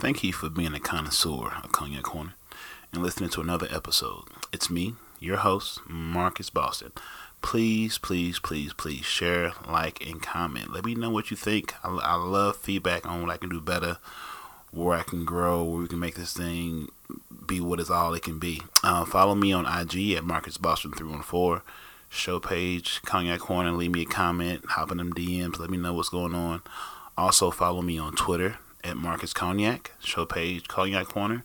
Thank you for being a connoisseur of Cognac Corner and listening to another episode. It's me, your host, Marcus Boston. Please, please, please, please share, like, and comment. Let me know what you think. I, I love feedback on what I can do better, where I can grow, where we can make this thing be what it's all it can be. Uh, follow me on IG at Marcus Boston 314 show page, Cognac Corner, leave me a comment, hop in them DMs, let me know what's going on. Also, follow me on Twitter at Marcus Cognac, show page, Cognac Corner.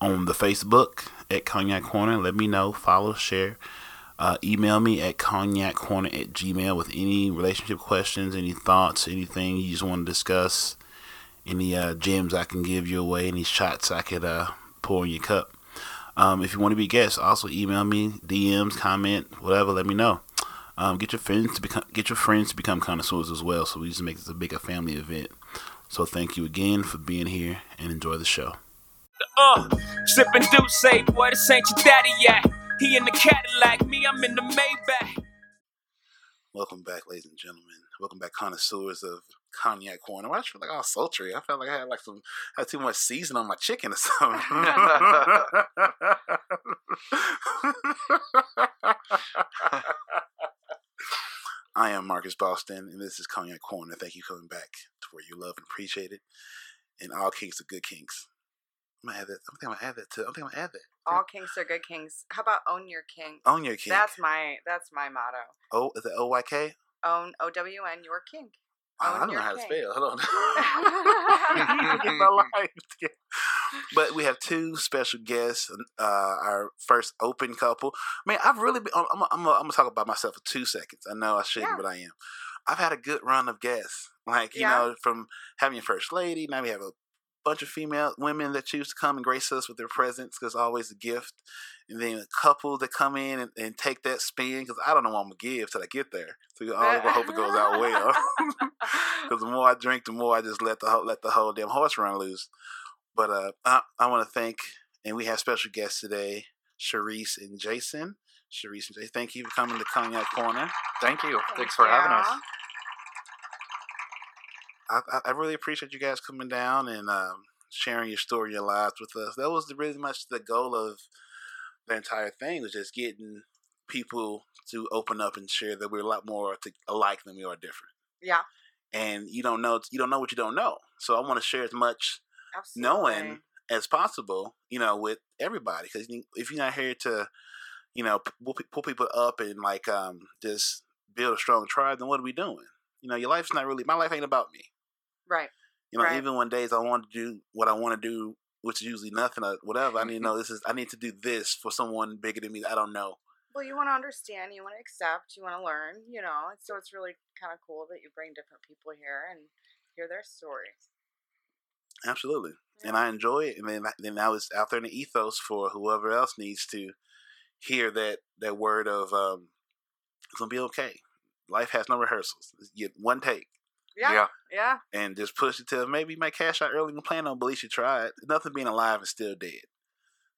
On the Facebook at Cognac Corner, let me know, follow, share. Uh, email me at cognaccorner at gmail with any relationship questions, any thoughts, anything you just want to discuss, any uh, gems I can give you away, any shots I could uh, pour in your cup. Um, if you want to be a guest, also email me, DMs, comment, whatever. Let me know. Um, get your friends to become get your friends to become connoisseurs as well. So we just make this a bigger family event. So thank you again for being here and enjoy the show. Uh, sipping Douce, boy, this ain't your daddy yet. He in the Cadillac, me, I'm in the Maybach. Welcome back, ladies and gentlemen. Welcome back, connoisseurs of cognac corner. I feel like I was sultry. I felt like I had like some had too much season on my chicken or something. I am Marcus Boston, and this is Cognac Corner. Thank you for coming back to where you love and appreciate it. And all kinks are good kinks. I'm gonna add that. I'm gonna add that to. I'm gonna add that. All kings are good kings. How about own your king? Own your king. That's my that's my motto. O is it O Y K? Own O W N your king. Oh, I don't know how to spell. Hold on. I need to get my life together. But we have two special guests. Uh, our first open couple. Man, I've really been. I'm, I'm, I'm, I'm gonna talk about myself for two seconds. I know I shouldn't, Yeah. but I am. I've had a good run of guests. Like you Yeah. know, from having your first lady. Now we have a bunch of female women that choose to come and grace us with their presence because always a gift. And then a couple that come in and, and take that spin because I don't know what I'm gonna give till I get there. So I hope it goes out well. Because the more I drink, the more I just let the whole, let the whole damn horse run loose. But uh, I, I want to thank, and we have special guests today, Cherice and Jason. Cherice and Jason, thank you for coming to Cognac Corner. Thank you. Thank Thanks for having us. I, I, really appreciate you guys coming down and um, sharing your story, your lives with us. That was really much the goal of the entire thing was just getting people to open up and share that we're a lot more to, alike than we are different. Yeah, And you don't know you don't know what you don't know. So I want to share as much absolutely. knowing as possible, you know, with everybody. Because if you're not here to, you know, pull, pull people up and like um just build a strong tribe, then what are we doing? You know, your life's not really my life ain't about me. Right. You know, Right. even when days I want to do what I want to do, which is usually nothing or whatever, I need to know this is I need to do this for someone bigger than me. I don't know. Well, you want to understand, you want to accept, you want to learn, you know. So it's really kind of cool that you bring different people here and hear their stories. Absolutely, and I enjoy it. And then then now it's out there in the ethos for whoever else needs to hear that that word of um, it's gonna be okay. Life has no rehearsals. You get one take. Yeah, Yeah. Yeah, and just push it to maybe you might cash out early and plan on, but at least you tried. Nothing being alive and still dead.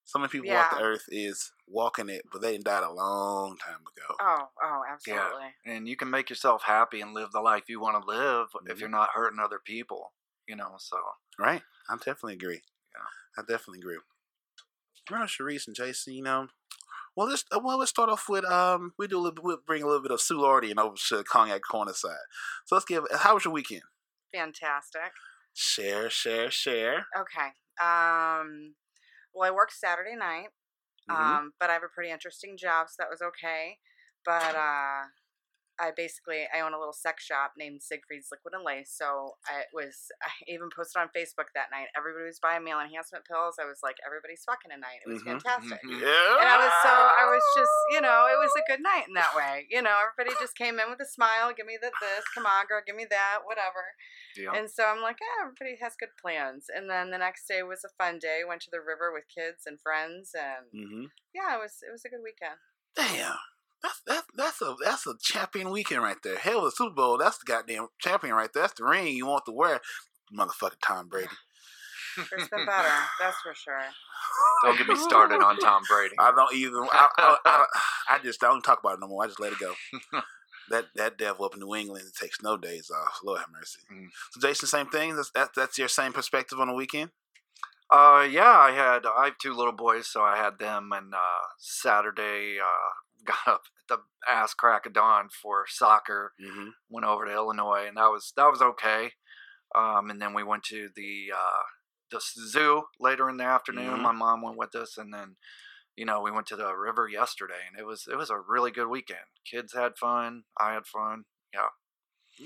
So many people walk the earth is walking it, but they didn't died a long time ago. Oh, oh, absolutely. And you can make yourself happy and live the life you want to live Mhm. if you're not hurting other people. You know, so Right? I definitely agree. Yeah. I definitely agree. Well, Cherice and Jason, you know, well, let's uh, well let's start off with um we do a little, we'll bring a little bit of Sue Lordy over to the cognac corner side. So let's give. How was your weekend? Fantastic. Share, share, share. Okay. Um, well, I worked Saturday night, Mhm. um, but I have a pretty interesting job, so that was okay. But uh, I basically I own a little sex shop named Ciggfreeds Liquid and Lace. So I was I even posted on Facebook that night. Everybody was buying male enhancement pills. I was like, everybody's fucking tonight. It was Mhm, fantastic. Yeah. And I was so I was just you know it was a good night in that way. You know everybody just came in with a smile. Give me the this, come on girl, give me that, whatever. yeah. And so I'm like, yeah, everybody has good plans. And then the next day was a fun day. Went to the river with kids and friends, and hmm yeah, it was it was a good weekend. Damn. That's that's that's a that's a champion weekend right there. Hell, the Super Bowl. That's the goddamn champion right there. That's the ring you want to wear, motherfucking Tom Brady. There's been better, that's for sure. Don't get me started on Tom Brady. I don't even. I, I, I, I just don't talk about it no more. I just let it go. that that devil up in New England takes no days off. Lord have mercy. Mm. So Jason, same thing. That's that, that's your same perspective on the weekend. Uh, yeah, I had. I have two little boys, so I had them. And uh, Saturday, uh, got up at the ass crack of dawn for soccer. Mm-hmm. Went over to Illinois, and that was that was okay. Um, and then we went to the uh, the zoo later in the afternoon. Mhm. My mom went with us, and then you know we went to the river yesterday, and it was it was a really good weekend. Kids had fun. I had fun. Yeah,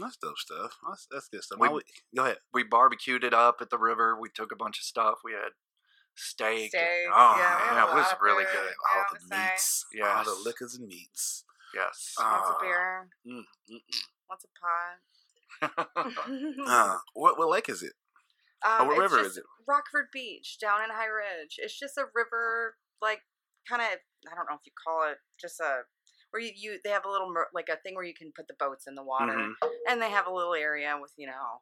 That's dope stuff. That's, that's good stuff. We- week- go ahead. we barbecued it up at the river. We took a bunch of stuff. We had steak. and- oh, yeah, yeah, a it was really good. Yeah, all the meats. All the liquors and meats. Yes. What's Ah. a beer? Mm. What's a pot? Uh, what what lake is it? Um, what river is it? Rockford Beach down in High Ridge. It's just a river, like kind of. I don't know if you call it just a where you, you they have a little like a thing where you can put the boats in the water, Mhm. and they have a little area with you know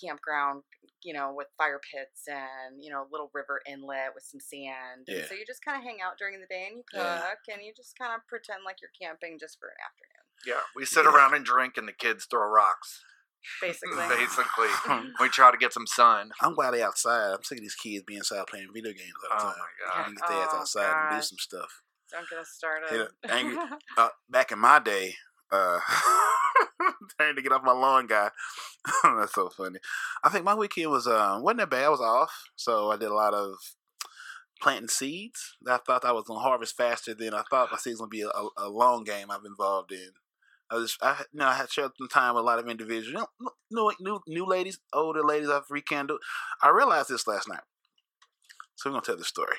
campground, you know, with fire pits and you know little river inlet with some sand. And Yeah. so you just kind of hang out during the day and you cook Yeah. and you just kind of pretend like you're camping just for an afternoon, yeah, we sit Yeah. around and drink, and the kids throw rocks. basically. Basically, we try to get some sun. I'm glad they outside. I'm sick of these kids being inside playing video games all the Oh time. my god. I need to get their ass Oh, outside and do some stuff. Don't get us started. Yeah, angry- Uh, back in my day, uh, trying to get off my lawn, guy. That's so funny. I think my weekend was um wasn't that bad. I was off, so I did a lot of planting seeds. I thought I was gonna harvest faster than I thought my seeds gonna be a, a, long game I've involved in. I was, I, you know, I had shared some time with a lot of individuals, new, new, new ladies, older ladies. I've rekindled. I realized this last night, so we're gonna tell the story.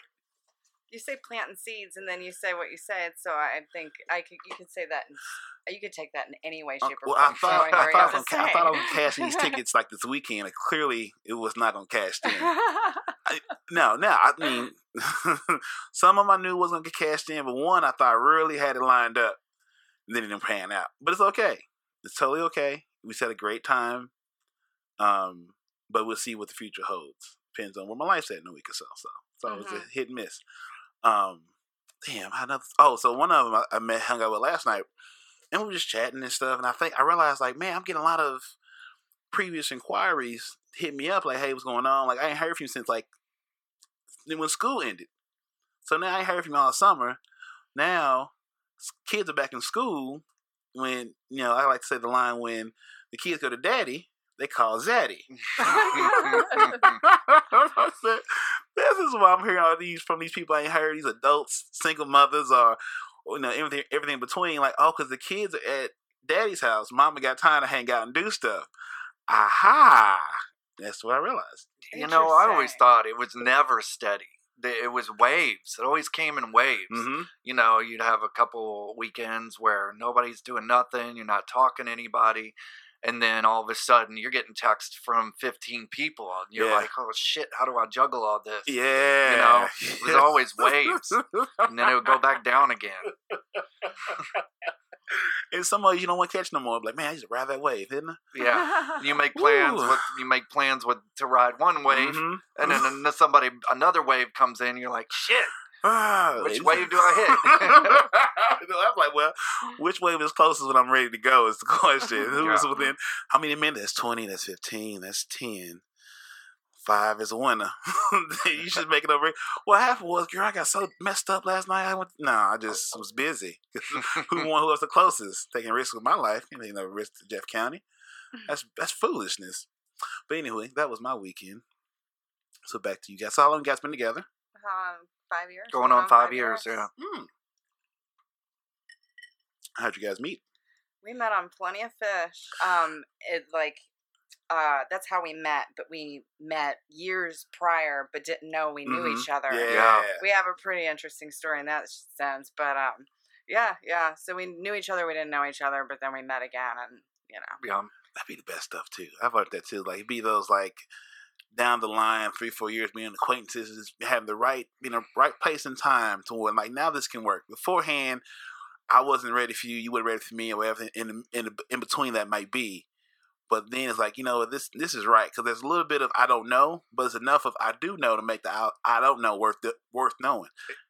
You say planting seeds and then you say what you said so i think i could you could say that in, you could take that in any way shape or well, form I thought, I thought, I was ca- I thought I was cashing these tickets like this weekend. and clearly, it was not gonna cash in. No, no. I mean, some of them I knew wasn't gonna get cashed in, but one I thought really had it lined up, and then it didn't pan out. But it's okay. It's totally okay. We had a great time. Um, but we'll see what the future holds. Depends on where my life's at in a week or so. So, so it was a Mhm. hit and miss. Um, damn. I another. Oh, so one of them I, I met, hung out with last night, and we were just chatting and stuff. And I think I realized, like, man, I'm getting a lot of previous inquiries hit me up, like, hey, what's going on? Like, I ain't heard from you since like when school ended. So now I ain't heard from you all summer. Now kids are back in school. When you know, I like to say the line when the kids go to daddy, they call zaddy. I said, this is why I'm hearing all these from these people I ain't heard. These adults, single mothers, or you know everything, everything in between. Like, oh, because the kids are at daddy's house. Mama got time to hang out and do stuff. Aha! That's what I realized. You know, I always thought it was never steady. It was waves. It always came in waves. hmm You know, you'd have a couple weekends where nobody's doing nothing, you're not talking to anybody, and then all of a sudden you're getting texts from 15 people, and you're Yeah. like, oh shit, how do I juggle all this? Yeah. You know, it was always waves. And then it would go back down again. and some of you don't want to catch no more. Like, man, I used to ride that wave, didn't I? Yeah. You make plans Ooh. with you make plans with to ride one wave, Mhm. and then an- somebody another wave comes in. You're like, shit, Ah, which it's- wave do I hit? I'm like, well, which wave is closest when I'm ready to go is the question. Who's Yeah. within how many minutes? That's 20, that's 15, that's 10. Five is a winner. you should make it over. What happened was, girl, I got so messed up last night. I went, no, I just was busy. who won? Who was the closest? Taking risks with my life. You know, you know, risk to Jeff County. That's that's foolishness. But anyway, that was my weekend. So back to you guys. So how long you guys been together? um, five years Going on five years, yeah. Hmm. How'd you guys meet? we met on plenty of fish um it like uh that's how we met but we met years prior but didn't know we knew Mhm. each other Yeah. we have a pretty interesting story in that sense but um yeah yeah so we knew each other we didn't know each other but then we met again and you know Yeah. That'd be the best stuff too. I've learned that too. Like it'd be those like down the line, three, four years being acquaintances, having the right, you know, right place and time to where like now this can work. Beforehand, I wasn't ready for you, you weren't ready for me, or whatever in in, in between that might be. But then it's like you know this this is right because there's a little bit of I don't know, but it's enough of I do know to make the I, I don't know worth the, worth knowing.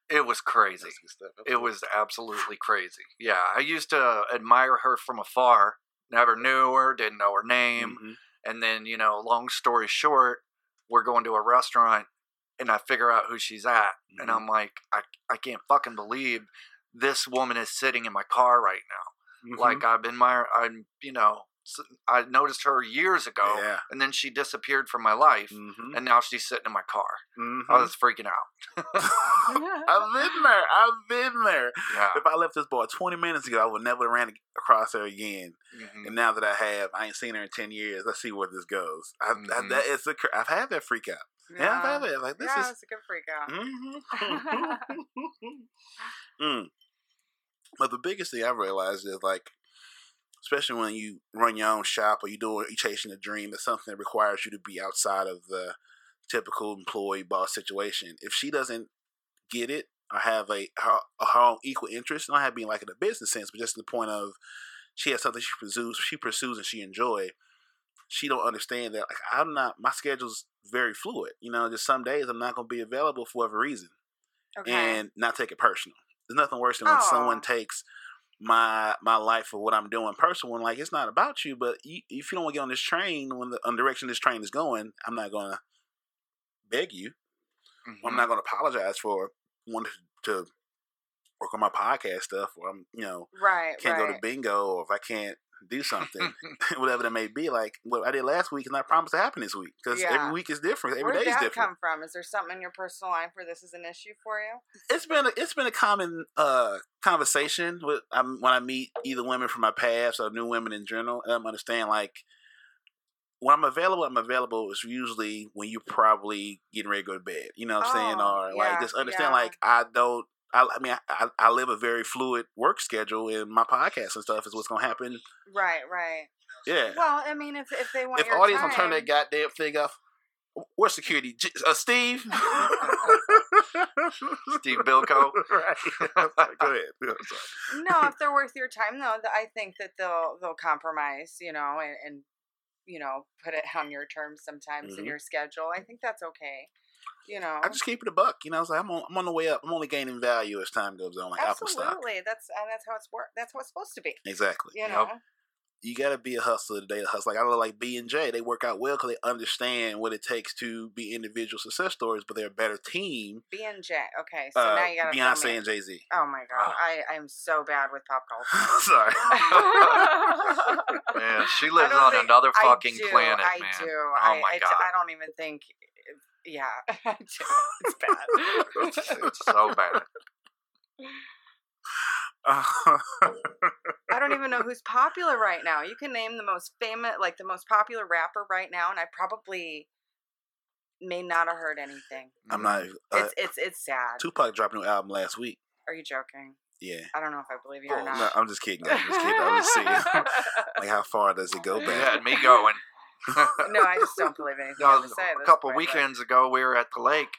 It was crazy. That's good stuff. It was absolutely crazy. Yeah, I used to admire her from afar. Never knew her, didn't know her name, Mhm. and then you know, long story short, we're going to a restaurant and I figure out who she's at, and Mhm. I'm like, I I can't fucking believe this woman is sitting in my car right now. Mhm. Like I've been my I'm you know I noticed her years ago, yeah. and then she disappeared from my life, Mhm. and now she's sitting in my car. Mhm. I was freaking out. I've been there. I've been there. Yeah. If I left this boy 20 minutes ago, I would never have ran across her again. Mhm. And now that I have, I ain't seen her in 10 years. Let's see where this goes. I, I, Mhm. that is a, cr- I've had that freak out. Yeah, I've had it. Like, this yeah, is. it's a good freak out. Mhm. mm. But the biggest thing I've realized is like, especially when you run your own shop or you do you chasing a dream, it's something that requires you to be outside of the typical employee boss situation. If she doesn't get it or have a her, her own equal interest, not have being like in a business sense, but just in the point of she has something she pursues, she pursues and she enjoy. She don't understand that like I'm not my schedule's very fluid. You know, just some days I'm not gonna be available for whatever reason Okay. and not take it personal. There's nothing worse than when someone takes my my life or what I'm doing personal. And like it's not about you, but you, if you don't want to get on this train when the on the direction this train is going, I'm not gonna beg you. I'm Mhm. not gonna apologize for wanting to work on my podcast stuff, or I'm you know right. can't right. go to bingo, or if I can't do something, whatever that may be. Like what I did last week is not promised to happen this week because Yeah. every week is different. Every Where day did is that different. come from? Is there something in your personal life where this is an issue for you? it's been a, it's been a common uh conversation with um, when I meet either women from my past or new women in general. And I'm understand like when I'm available, I'm available. It's usually when you're probably getting ready to go to bed. You know what I'm saying? Oh, Or yeah, like just understand yeah. like I don't. I, I mean, I, I live a very fluid work schedule, and my podcast and stuff is what's gonna happen. Right. Right. Yeah. Well, I mean, if if they want if your audience time, turn that goddamn thing off, where's security? Uh, Steve. Steve Bilko. right. Go ahead. No, if they're worth your time, though, I think that they'll they'll compromise, you know, and, and you know, put it on your terms sometimes in Mhm. your schedule. I think that's okay. You know, I just keep it a buck. You know, it's like I'm on, I'm on the way up. I'm only gaining value as time goes on, like Apple stock. absolutely. That's and that's how it's work. That's how it's supposed to be. Exactly. You Yep. know, You got to be a hustler today. To hustle. Like I look like B and J. They work out well because they understand what it takes to be individual success stories, but they're a better team. B and J. Okay, so Uh, now you got to Beyonce and Jay Z. Oh my god, Oh. I I'm so bad with pop culture. Sorry. Man, she lives on think- another I fucking do, planet, I man. do. Oh I, my I, God. I don't even think. Yeah, It's bad. It's, it's so bad. I don't even know who's popular right now. You can name the most famous, like the most popular rapper right now, and I probably may not have heard anything. I'm not. Uh, It's it's it's sad. Tupac dropped a new album last week. Are you joking? Yeah. I don't know if I believe you or not. no, I'm just kidding. I'm just kidding. I'm just saying. like, how far does it go You back? had me going. no, I just don't believe anything. No, I have to say a couple point, but- weekends ago, we were at the lake.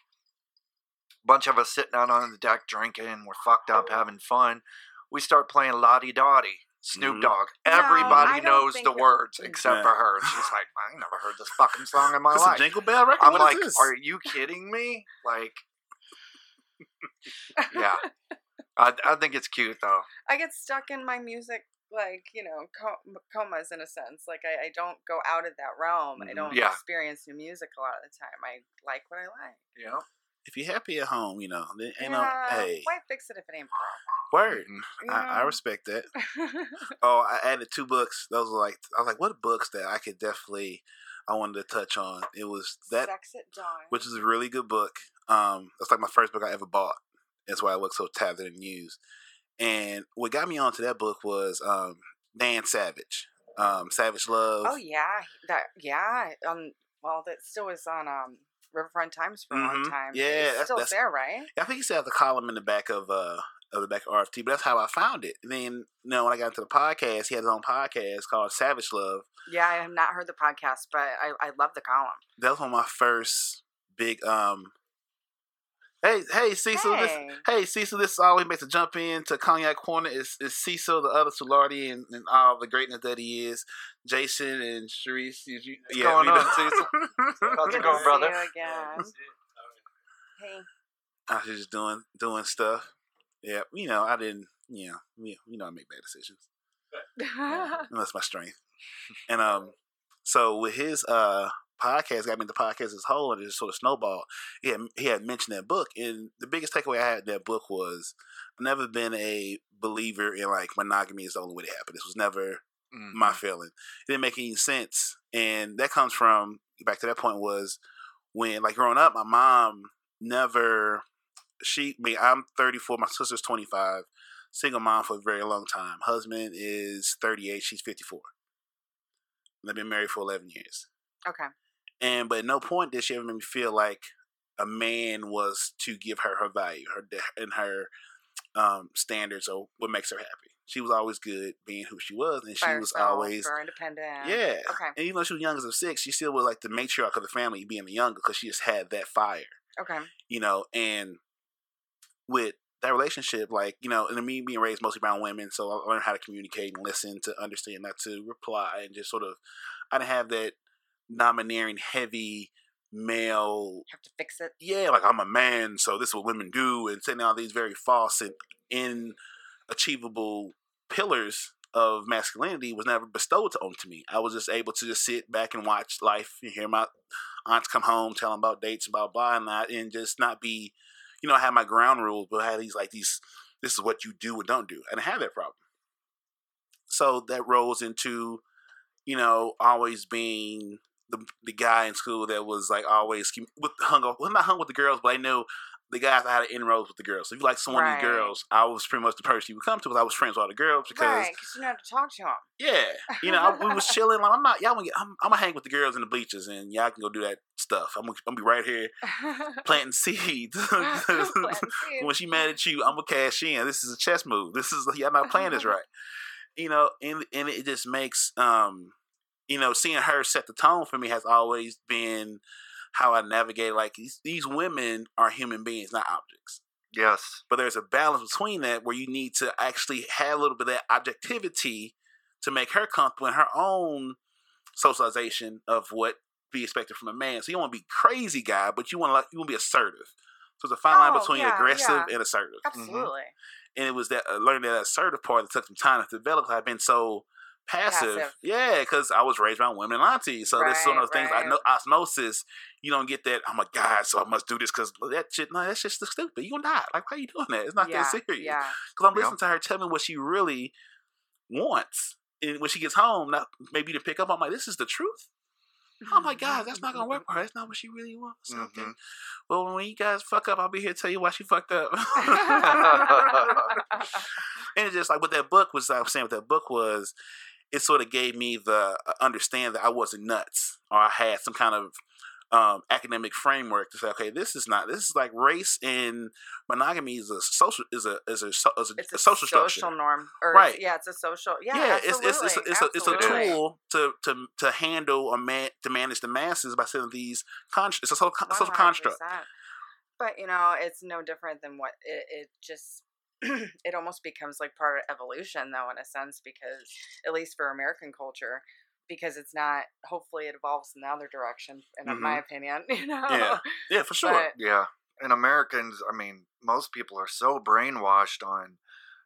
Bunch of us sitting out on the deck drinking. We're fucked up, having fun. We start playing Lodi Dodi, Snoop Mhm. Dogg. No, Everybody I knows the that- words except Yeah. for her. And she's like, I ain't never heard this fucking song in my This a life. Jingle Bell record? I'm What is like, this? are you kidding me? Like, yeah. I, I think it's cute though. I get stuck in my music, like you know, co- comas in a sense. Like I, I don't go out of that realm. I Mhm. don't Yeah. experience new music a lot of the time. I like what I like. You know? if you're happy at home, you know, then ain't no, yeah, hey, why fix it if it ain't word. Mhm. broke? I, I respect that. Oh, I added two books. Those were like I was like, what books that I could definitely I wanted to touch on. It was that, Sex at Dawn. which is a really good book. Um, that's like my first book I ever bought. That's why I look so tattered and used. And what got me onto that book was um, Dan Savage, um, Savage Love. oh yeah, that yeah. Um, well, that still is on um Riverfront Times for a long Mhm. time. Yeah, it's that's- still that's- there, right? I think he still has a column in the back of uh of the back of RFT, but that's how I found it. And then you know when I got into the podcast, he had his own podcast called Savage Love. Yeah, I have not heard the podcast, but I I love the column. That was one of my first big um. Hey, hey, Cecil. This, Hey. hey, Cecil. This is all he makes a jump in to Cognac Corner. Is is Cecil, the other Solardi, and, and all the greatness that he is. Jason and Cherice. You, you, What's going on. Cecil? How's Good it to going, see brother? you again. Hey. I was just doing doing stuff. Yeah, you know, I didn't. You know, you you know, I make bad decisions. and that's my strength. And um, so with his uh podcast got me into podcast as a whole, and it just sort of snowballed. He had, he had mentioned that book, and the biggest takeaway I had in that book was I've never been a believer in like monogamy is the only way to happen. This was never Mhm. my feeling. It didn't make any sense, and that comes from back to that point was when like growing up, my mom never. She, me, I'm 34. My sister's 25. Single mom for a very long time. Husband is 38. She's 54. They've been married for 11 years. Okay. And but at no point did she ever make me feel like a man was to give her her value, her and her um, standards or what makes her happy. She was always good being who she was, and she By was always independent. yeah. Okay. And even though she was young as of six, she still was like the matriarch of the family, being the younger, because she just had that fire, Okay. you know. And with that relationship, like you know, and me being raised mostly around women, so I learned how to communicate and listen to understand, not to reply, and just sort of, I didn't have that domineering, heavy male Have to fix it. yeah, like I'm a man, so this is what women do, and setting all these very false and inachievable pillars of masculinity was never bestowed to, onto me. I was just able to just sit back and watch life and hear my aunts come home, tell them about dates blah blah, and and just not be, you know, I had my ground rules, but I had these like these. This is what you do and don't do, and I had that problem. So that rolls into, you know, always being the the guy in school that was like always with hung up, well not hung with the girls, but I knew the guys that had inroads with the girls. So if you like someone of Right. these girls, I was pretty much the person you would come to because I was friends with all the girls because right, you know how to talk to them. yeah, you know, I, we was chilling. Like I'm not, y'all. Gonna get, I'm, I'm gonna hang with the girls in the bleachers, and y'all can go do that stuff. I'm gonna, I'm gonna be right here planting seeds. when she mad at you, I'm gonna cash in. This is a chess move. This is y'all not playing this right. You know, and and it just makes um, you know, seeing her set the tone for me has always been how I navigate. Like these, these women are human beings, not objects. Yes. But there's a balance between that where you need to actually have a little bit of that objectivity to make her comfortable in her own socialization of what be expected from a man. So you don't want to be crazy guy, but you want to like you want to be assertive. So it's a fine line Oh, between yeah, aggressive yeah. and assertive. Absolutely. And it was that uh, learning that assertive part that took some time to develop. I've been so passive, Passive. yeah, because I was raised around women and aunties. So there's one of those Right, things. I know osmosis. You don't get that. I'm a guy, so I must do this because that shit. No, that's just stupid. You gonna die. Like, why are you doing that? It's not yeah, that serious Yeah. because I'm Yeah. listening to her tell me what she really wants. And when she gets home, not maybe to pick up, I'm like, this is the truth. Oh my God, that's not gonna work for her. That's not what she really wants. Okay. Mhm. Well, when you guys fuck up, I'll be here to tell you why she fucked up. and it's just like what that book was. I was saying what that book was. It sort of gave me the uh, understand that I wasn't nuts, or I had some kind of um, academic framework to say, okay, this is not. This is like race and monogamy is a social is a is a, is a, it's a social structure. norm, or Right. Yeah, it's a social. Yeah, yeah, it's it's it's a, it's a, it's a tool to to to handle a man to manage the masses by setting these con- it's a social, social construct. But you know, it's no different than what it, it just. it almost becomes like part of evolution, though, in a sense, because at least for American culture, because it's not. Hopefully, it evolves in the other direction. In my opinion, you know. Mm-hmm. Yeah. Yeah, for sure. But- Yeah. And Americans, I mean, most people are so brainwashed on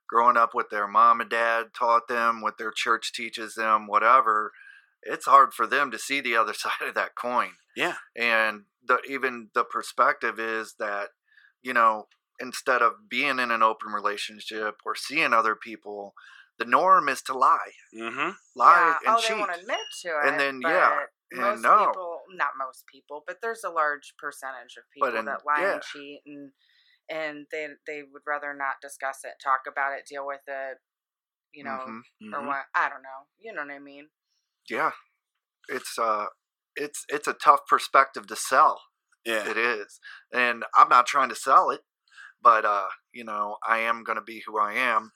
growing up with their mom and dad taught them, what their church teaches them, whatever. It's hard for them to see the other side of that coin. Yeah. And the even the perspective is that, you know, instead of being in an open relationship or seeing other people, the norm is to lie. Mm-hmm. Lie yeah. and oh, cheat. they won't admit to it. And then, yeah, but and most no. people, not most people, but there's a large percentage of people in- that lie yeah. and cheat, and and they they would rather not discuss it, talk about it, deal with it, you know, Mhm. Mm-hmm. or what? I don't know. You know what I mean? Yeah. It's uh it's it's a tough perspective to sell. Yeah. It is. And I'm not trying to sell it, but uh, you know, I am going to be who I am,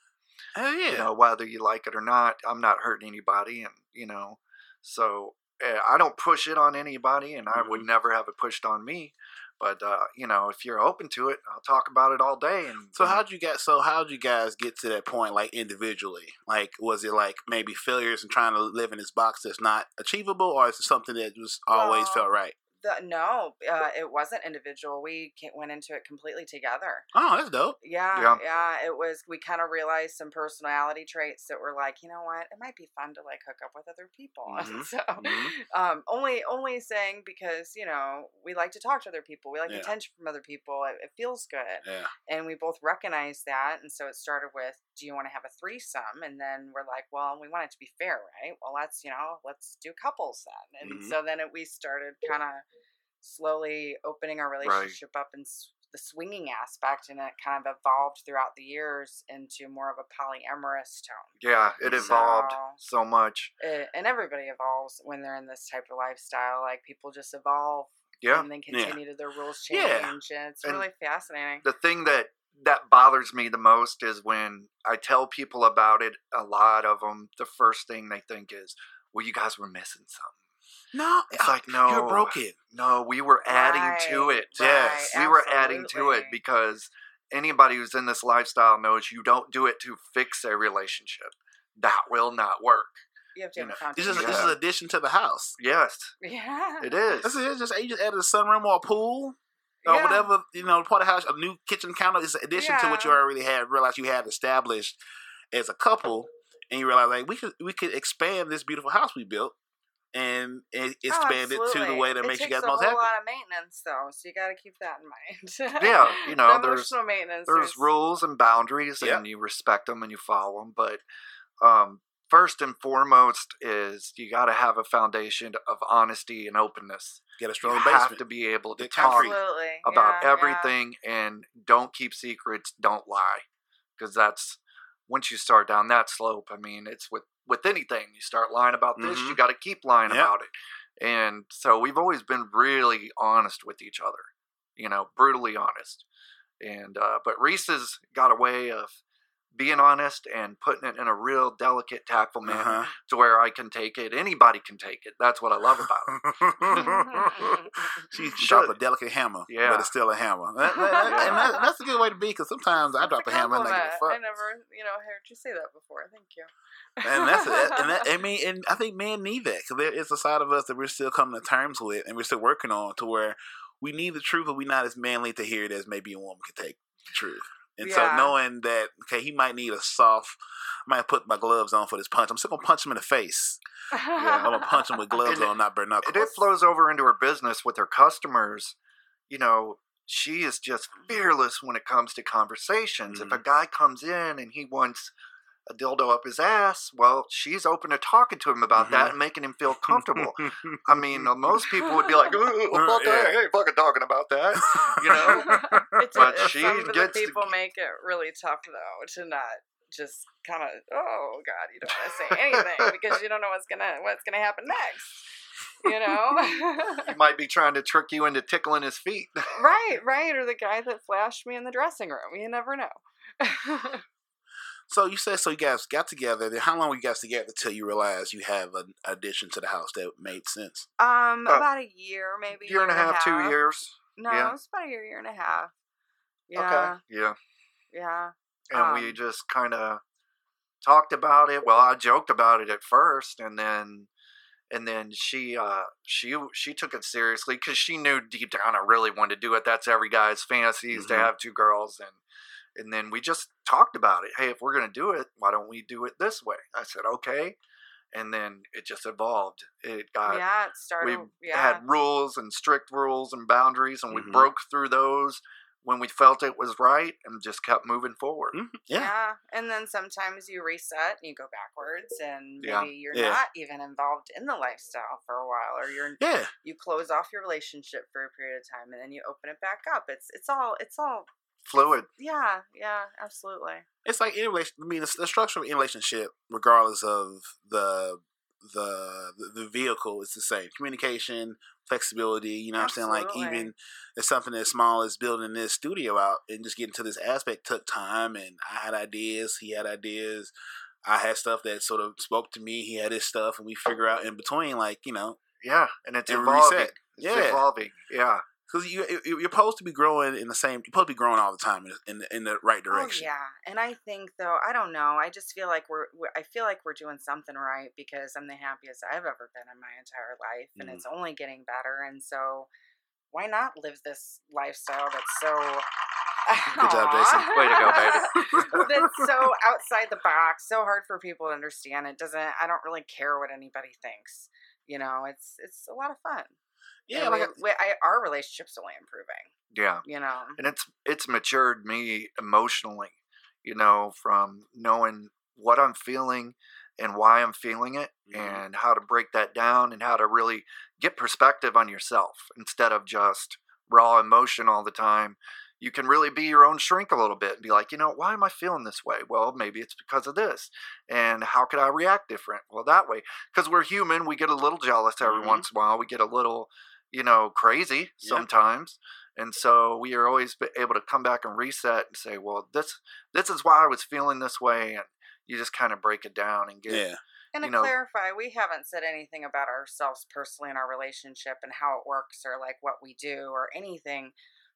Hell yeah. you know, whether you like it or not. I'm not hurting anybody and, you know, so uh, I don't push it on anybody and I would Mhm. never have it pushed on me. But uh, you know, if you're open to it, I'll talk about it all day and So how'd you get? So how'd you guys get to that point, like individually? Like, was it like maybe failures and trying to live in this box that's not achievable, or is it something that just always Well, felt right? The, no, uh, it wasn't individual. We went into it completely together. Oh, that's dope. Yeah, Yeah. yeah. It was. We kind of realized some personality traits that were like, you know what, it might be fun to like hook up with other people. Mhm, so, mhm. um, only only saying because you know we like to talk to other people. We like Yeah. attention from other people. It, it feels good Yeah. and we both recognized that and so it started with do you want to have a threesome and then we're like well we want it to be fair right well let's you know let's do couples then and Mhm. so then it, we started kind of slowly opening our relationship up and s- the swinging aspect and it kind of evolved throughout the years into more of a polyamorous tone Yeah, it evolved So- so much. it, and everybody evolves when they're in this type of lifestyle like people just evolve Yeah. and then continue to their rules change Yeah. and it's And really fascinating the thing that that bothers me the most is when I tell people about it. A lot of them, the first thing they think is, "Well, you guys were missing something." No, uh, It's like, no, you're broken. No, we were adding to Right, it. Yes. right, we were adding to it because anybody who's in this lifestyle knows you don't do it to fix a relationship. That will not work. you have to have a know, This foundation is this is addition to the house. Yes, Yeah. it is. This is just you just added a sunroom or a pool. Or Yeah. whatever, you know, part of house, a new kitchen counter is an addition to what you already had realized you had established as a couple, and you realize like we could we could expand this beautiful house we built and, Oh, expand it to the way that it makes you guys a most happy. lot of maintenance, though, so you got to keep that in mind. Yeah, you know, the there's- maintenance. There's rules and boundaries, Yep. and you respect them and you follow them. But um, first and foremost is you got to have a foundation of honesty and openness. Get a strong You strong have to be able to Get talk. Absolutely. about yeah, yeah. everything and don't keep secrets don't lie because that's once you start down that slope i mean it's with with anything you start lying about this Mhm. you got to keep lying Yep. about it and so we've always been really honest with each other you know brutally honest and uh, but reese has got a way of being honest and putting it in a real delicate tactful manner Uh-huh. to where i can take it anybody can take it that's what i love about it she dropped a delicate hammer, Yeah. but it's still a hammer. That- that- that- and that- that's a good way to be because sometimes I drop a, a hammer and I compliment. give a I fuck. I never, you know, heard you say that before. Thank you. and that's it. And that, I mean, and I think men need that because there is a side of us that we're still coming to terms with, and we're still working on to where we need the truth, but we're not as manly to hear it as maybe a woman can take the truth. And so knowing that okay, he might need a soft, I might put my gloves on for this punch. I'm still gonna punch him in the face. I'm gonna punch him with gloves on, not bare knuckles. and it flows over into her business with her customers. You know, she is just fearless when it comes to conversations. If a mm-hmm. guy comes in and he wants a dildo up his ass, well, she's open to talking to him about that Mhm. and making him feel comfortable. I mean, uh, most people would be like, "Ooh, fuck Yeah. that. I ain't fucking talking about that. You know? it's, But it's she some of the gets to- people make it really tough though to not just kind of oh god you don't want to say anything because you don't know what's gonna what's gonna happen next you know he might be trying to trick you into tickling his feet. right right or the guy that flashed me in the dressing room you never know So you said so you guys got together. Then how long were you guys together till you realized you have an addition to the house that made sense? um Uh, about a year maybe year and a half, two years. no yeah. it's about a year year and a half yeah Okay. Yeah. yeah and we Um, just kind of talked about it. Well, I joked about it at first, and then and then she uh she she took it seriously because she knew deep down I really wanted to do it. That's every guy's fantasies to Mhm. have two girls, and and then we just talked about it. Hey, if we're gonna do it, why don't we do it this way? I said okay, and then it just evolved. It got yeah it we yeah had rules and strict rules and boundaries, and we Mhm. broke through those when we felt it was right, and just kept moving forward. Mhm. Yeah. Yeah. And then sometimes you reset and you go backwards and maybe Yeah. you're Yeah. not even involved in the lifestyle for a while or you're Yeah. you close off your relationship for a period of time and then you open it back up. It's it's all it's all Fluid. yeah, yeah, absolutely. It's like any relation. I mean, the, the structure of any relationship, regardless of the the the, the vehicle, is the same. Communication, flexibility. You know, what I'm saying like even it's something as small as building this studio out and just getting to this aspect took time. And I had ideas. He had ideas. I had stuff that sort of spoke to me. He had his stuff, and we figure out in between, like you know, Yeah, and it's And evolving. reset. It's Yeah. evolving. Yeah, because you you- you're supposed to be growing in the same. You're supposed to be growing all the time in in the, in the right Oh direction. yeah, and I think though I don't know. I just feel like we're, we're I feel like we're doing something right because I'm the happiest I've ever been in my entire life, and Mhm. it's only getting better. And so, why not live this lifestyle that's so Good job, Jason. Way to go, baby. that's so outside the box, so hard for people to understand. It doesn't. I don't really care what anybody thinks. You know, it's it's a lot of fun. Yeah. Like we, we, I, our relationship's only improving. Yeah. You know. and it's it's matured me emotionally you know from knowing what i'm feeling and why i'm feeling it Mhm. and how to break that down and how to really get perspective on yourself instead of just raw emotion all the time you can really be your own shrink a little bit and be like you know why am i feeling this way well maybe it's because of this and how could i react different well that way because we're human we get a little jealous every Mhm. once in a while we get a little you know crazy Yep. sometimes and so we are always able to come back and reset and say, well, this this is why I was feeling this way, and you just kind of break it down and get yeah. And to you know- clarify, we haven't said anything about ourselves personally in our relationship and how it works or like what we do or anything.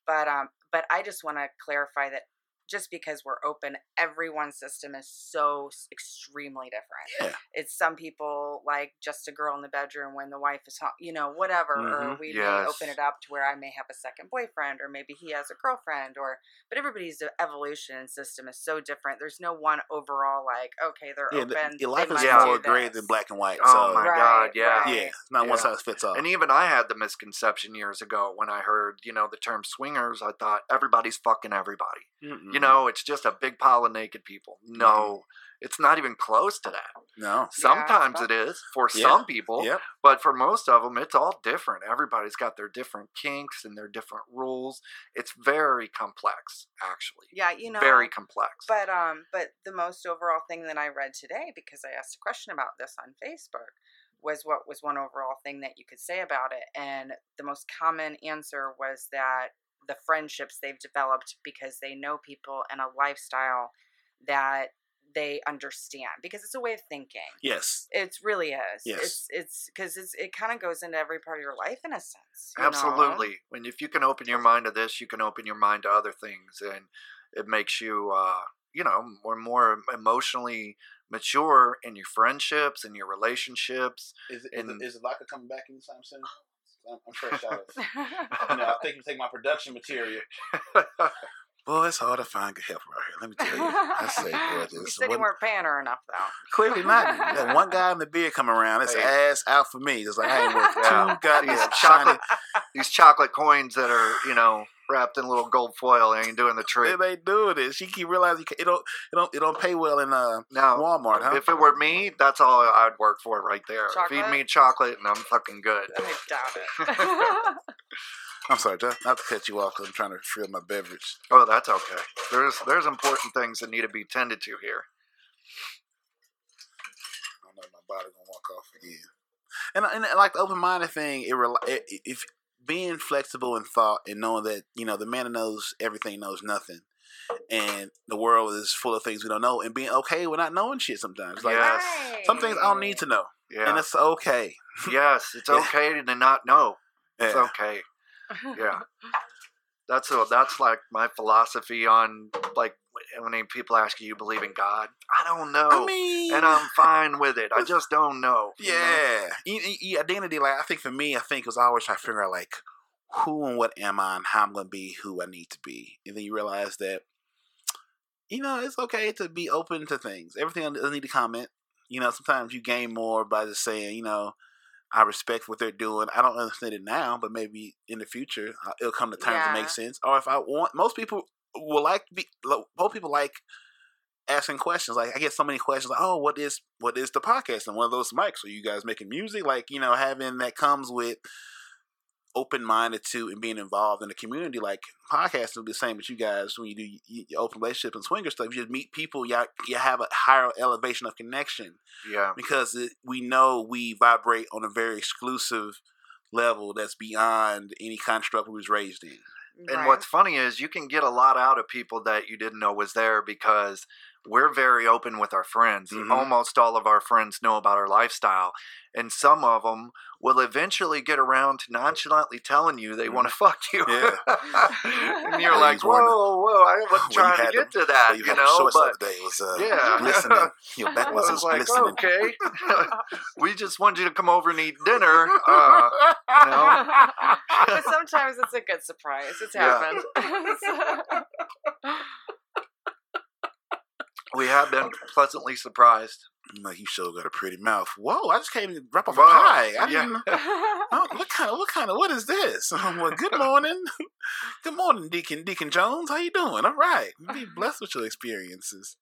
But um but I just want to clarify that just because we're open, everyone's system is so extremely different. Yeah. It's some people like just a girl in the bedroom when the wife is home, you know, whatever. Or Mhm. we may open it up to where I may have a second boyfriend or maybe he has a girlfriend or but everybody's evolution and system is so different. There's no one overall like, okay, they're Yeah, open. the, your they life is more gray this. than black and white. Oh so, my Right, God, yeah. right. yeah, it's not one size fits all. And even I had the misconception years ago when I heard, you know, the term swingers. I thought everybody's fucking everybody. Mm-mm. You know, it's just a big pile of naked people. No, it's not even close to that. no, Sometimes but- it is for Yeah. some people, yep, but for most of them, it's all different. Everybody's got their different kinks and their different rules. It's very complex, actually. Yeah, you know, very complex. But um, but the most overall thing that I read today, because I asked a question about this on Facebook, was what was one overall thing that you could say about it, and the most common answer was that the friendships they've developed because they know people and a lifestyle that they understand because it's a way of thinking. yes, It really is. Yes. It's it's because it's it kind of goes into every part of your life in a sense. you know? Absolutely. When if you can open your mind to this, you can open your mind to other things, and it makes you, uh, you know, more more emotionally mature in your friendships and your relationships. is, is the- is the locker coming back anytime soon? I'm, I'm fresh out of. you know, I think you take my production material. Boy, it's hard to find good help right here. Let me tell you. I say, boy, you this said you weren't paying her enough though. clearly not. That one guy in the beard come around, it's oh, Hey. ass out for me. It's like I ain't worth Yeah. two goddamn chocolate, these chocolate coins that are, you know, wrapped in little gold foil ain't doing the trick. They ain't doing it. She keep realizing it don't, it don't, it don't pay well in uh, Now, Walmart, huh? if it were me, that's all I'd work for right there. Feed me chocolate, and I'm fucking good. I doubt it. I'm sorry, just not to cut you off because I'm trying to fill my beverage. Oh, that's okay. There's there's important things that need to be tended to here. I don't know if my body gonna walk off again. And and, and like the open minded thing, it, it if being flexible in thought and knowing that you know the man who knows everything knows nothing, and the world is full of things we don't know, and being okay with not knowing shit sometimes. Like Yes. some things I don't need mm-hmm. to know, and it's okay. yes, it's Yeah. okay to not know. It's Yeah. okay. Yeah. That's a, that's like my philosophy on like when people ask you, you believe in God. I don't know, I mean, and I'm fine with it. I just don't know. you know? Yeah, E- e- identity. Like I think for me, I think was always try to figure out like who and what am I and how I'm gonna be who I need to be, and then you realize that you know it's okay to be open to things. Everything doesn't need to comment. You know, sometimes you gain more by just saying, you know, I respect what they're doing. I don't understand it now, but maybe in the future uh, it'll come to terms Yeah. and make sense. Or if I want, most people will like be. Most people like asking questions. Like I get so many questions. Like, oh, what is what is the podcast? And one of those mics. Are you guys making music? Like you know, having that comes with open minded to and being involved in the community. Like podcasting will be the same with you guys when you do your open relationship and swinger stuff. You just meet people. You you have a higher elevation of connection Yeah. because it, we know we vibrate on a very exclusive level that's beyond any construct we was raised in. And Right. what's funny is you can get a lot out of people that you didn't know was there because we're very open with our friends. Mhm. Almost all of our friends know about our lifestyle. And some of them will eventually get around to nonchalantly telling you they want to fuck you. Yeah. and you're like, he's one of whoa, whoa, I wasn't trying to get the- to that, you you had the know? shorts But the other day. It was uh, Yeah. glistening. Your back I muscles was like, glistening. okay, we just wanted you to come over and eat dinner. Uh, know? but sometimes it's a good surprise. It's Yeah. We have been pleasantly surprised. I'm like, you sure got a pretty mouth. Whoa, I just came to wrap off Whoa, a pie. I yeah. didn't, oh, what kind of, what kind of, what is this? well, good morning. good morning, Deacon, Deacon Jones. How you doing? All right. Be blessed with your experiences.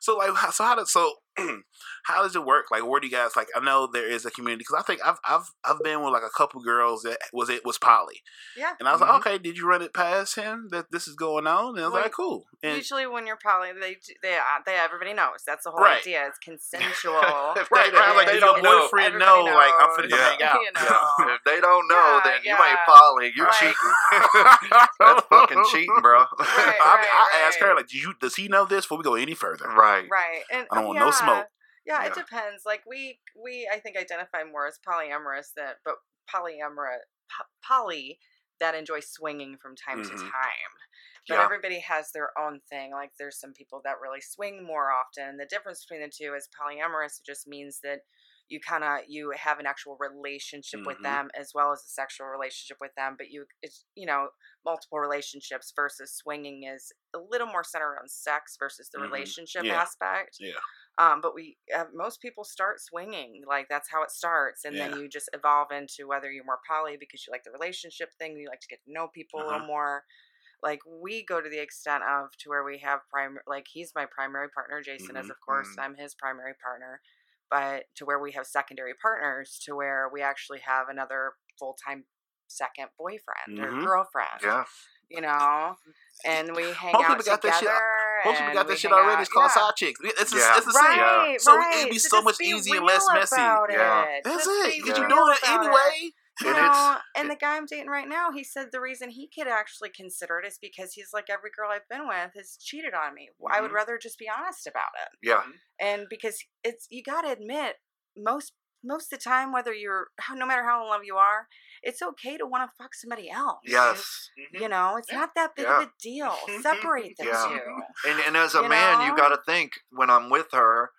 so like, how, so how does, so how does it work? Like, where do you guys, like, I know there is a community, because I think I've, I've, I've been with like a couple girls that was, it was poly. yeah. And I was Mhm. like, okay, did you run it past him that this is going on? And I was Well, like, cool. And Usually, when you're poly, they they uh, they everybody knows. That's the whole Right. idea. It's consensual. If right, they- right. Like, they your don't know. boyfriend Everybody know, like, I'm knows. finna come Yeah. hang out? You know. if they don't know, Yeah, then you yeah. ain't poly. You Right. cheating. That's fucking cheating, bro. Right, I, right, I asked her like, do you, does he know this before we go any further? right. Right. And I don't want yeah, no smoke. Yeah, Yeah. it depends. Like we we I think identify more as polyamorous that but polyamorous poly that enjoy swinging from time to Mhm. time. But Yeah. everybody has their own thing. Like there's some people that really swing more often. The difference between the two is polyamorous it just means that you kind of you have an actual relationship with Mhm. them as well as a sexual relationship with them but you it's you know multiple relationships versus swinging is a little more centered on sex versus the Mhm. relationship Yeah. aspect Yeah. Um, but we uh, most people start swinging like that's how it starts, and Yeah. then you just evolve into whether you're more poly because you like the relationship thing, you like to get to know people a Uh-huh. little more. Like we go to the extent of to where we have prime like he's my primary partner, Jason is Mhm. of course Mhm. I'm his primary partner, but to where we have secondary partners to where we actually have another full time second boyfriend Mhm. or girlfriend, Yeah. you know, and we hang Most out people got that shit- together. Most people got that shit already. out- It's called yeah. side chicks. It's, Yeah. it's the same. Right, So right. it'd be So so much be easier and less messy. Yeah. it. That's Just it. Because you're doing it anyway. You And know, and the guy I'm dating right now, he said the reason he could actually consider it is because he's like every girl I've been with has cheated on me. I would Mhm. rather just be honest about it, Yeah. and because it's you got to admit most most of the time, whether you're no matter how in love you are, it's okay to want to fuck somebody else. Yes. You know, it's Yeah. not that big Yeah. of a deal. Separate the Yeah. two. And and as a You man, you got to think when I'm with her,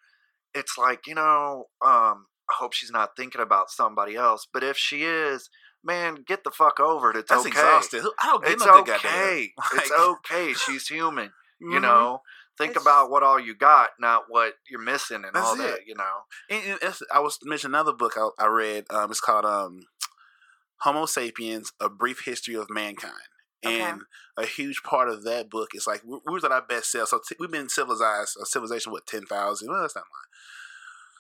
it's like you know, um, I hope she's not thinking about somebody else. But if she is, man, get the fuck over it. It's That's okay. exhausted. I don't get It's no okay. goddamn. It's okay. She's human. You Mhm. know, think about what all you got, not what you're missing, and all it. that. You know. And- and it's- I was mentioning another book I, I read. Um, it's called um, Homo Sapiens: A Brief History of Mankind. Okay. And a huge part of that book is like we was at our best self. So t- we've been civilized, a civilization with ten thousand. Well, that's not lying.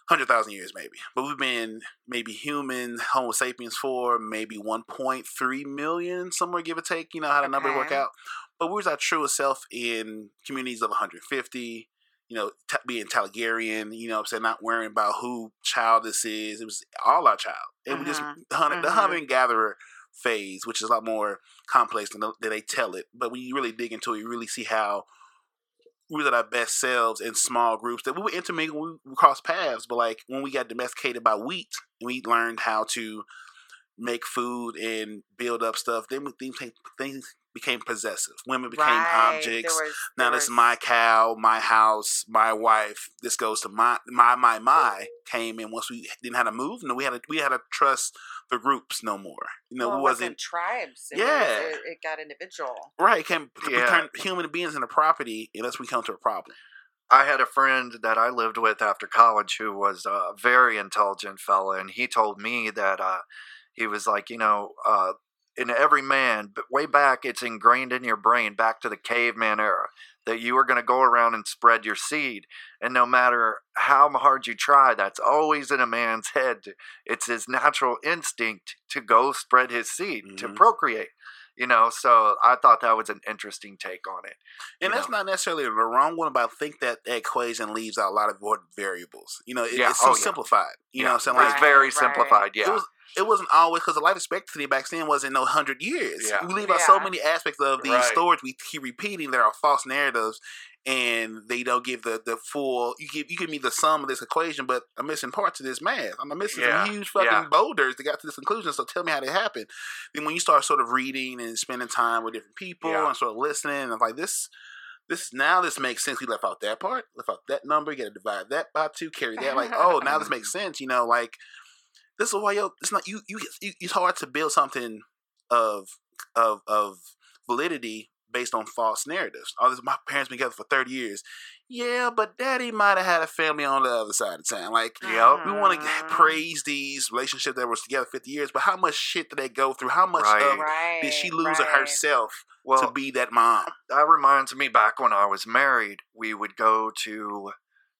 Hundred thousand years, maybe, but we've been maybe human Homo sapiens for maybe one point three million, somewhere give or take. You know how the numbers work out. But we was our truest self in communities of 150 you know, t- being Talagarian, you know what I'm saying, not worrying about who child this is. It was all our child. And we just, Mhm. hunt, the hunter and gatherer phase, which is a lot more complex than, the- than they tell it. But when you really dig into it, you really see how we was at our best selves in small groups that we would intermingle, we would cross paths. But like when we got domesticated by wheat, we learned how to make food and build up stuff. Then we- things, things became possessive. Women became Right. objects There was, now there this is my cow, my house, my wife. This goes to my my my my came in once we didn't have to move. No, we had to we had to trust the groups no more. You know, well, it wasn't wasn't tribes. It Yeah. was, it, it got individual. right. it Came we Yeah. turn human beings into property unless we come to a problem. I had a friend that I lived with after college who was a very intelligent fella, and he told me that uh, he was like, you know, uh, in every man, but way back, it's ingrained in your brain, back to the caveman era, that you are going to go around and spread your seed, and no matter how hard you try, that's always in a man's head. It's his natural instinct to go spread his seed to Mhm. procreate. You know, so I thought that was an interesting take on it. And that's know. not necessarily the wrong one, but I think that equation leaves out a lot of variables. You know, it, Yeah. it's so Oh, yeah. simplified. You know what I'm saying? Right. Like, it's very right. simplified, yeah. It was it wasn't always because the life expectancy back then wasn't no hundred years. Yeah. We leave out so many aspects of these Right. stories we keep repeating that are false narratives, and they don't give the the full. You give you give me the sum of this equation, but I'm missing parts of this math. I'm missing Yeah. some huge fucking Yeah. boulders that got to this conclusion. So tell me how they happened. Then when you start sort of reading and spending time with different people Yeah. and sort of listening, and I'm like this. This now this makes sense. We left out that part, left out that number. You got to divide that by two, carry that. Like, oh, now this makes sense. You know, like this is why yo. It's not you. You. you- It's hard to build something of of of validity based on false narratives. Oh, this my parents been together for thirty years. Yeah, but daddy might have had a family on the other side of town. Like Yep. we want to Mhm. praise these relationships that was together fifty years, but how much shit did they go through? How much Right. of Right. did she lose of right. herself Well, to be that mom? that reminds me back when I was married, we would go to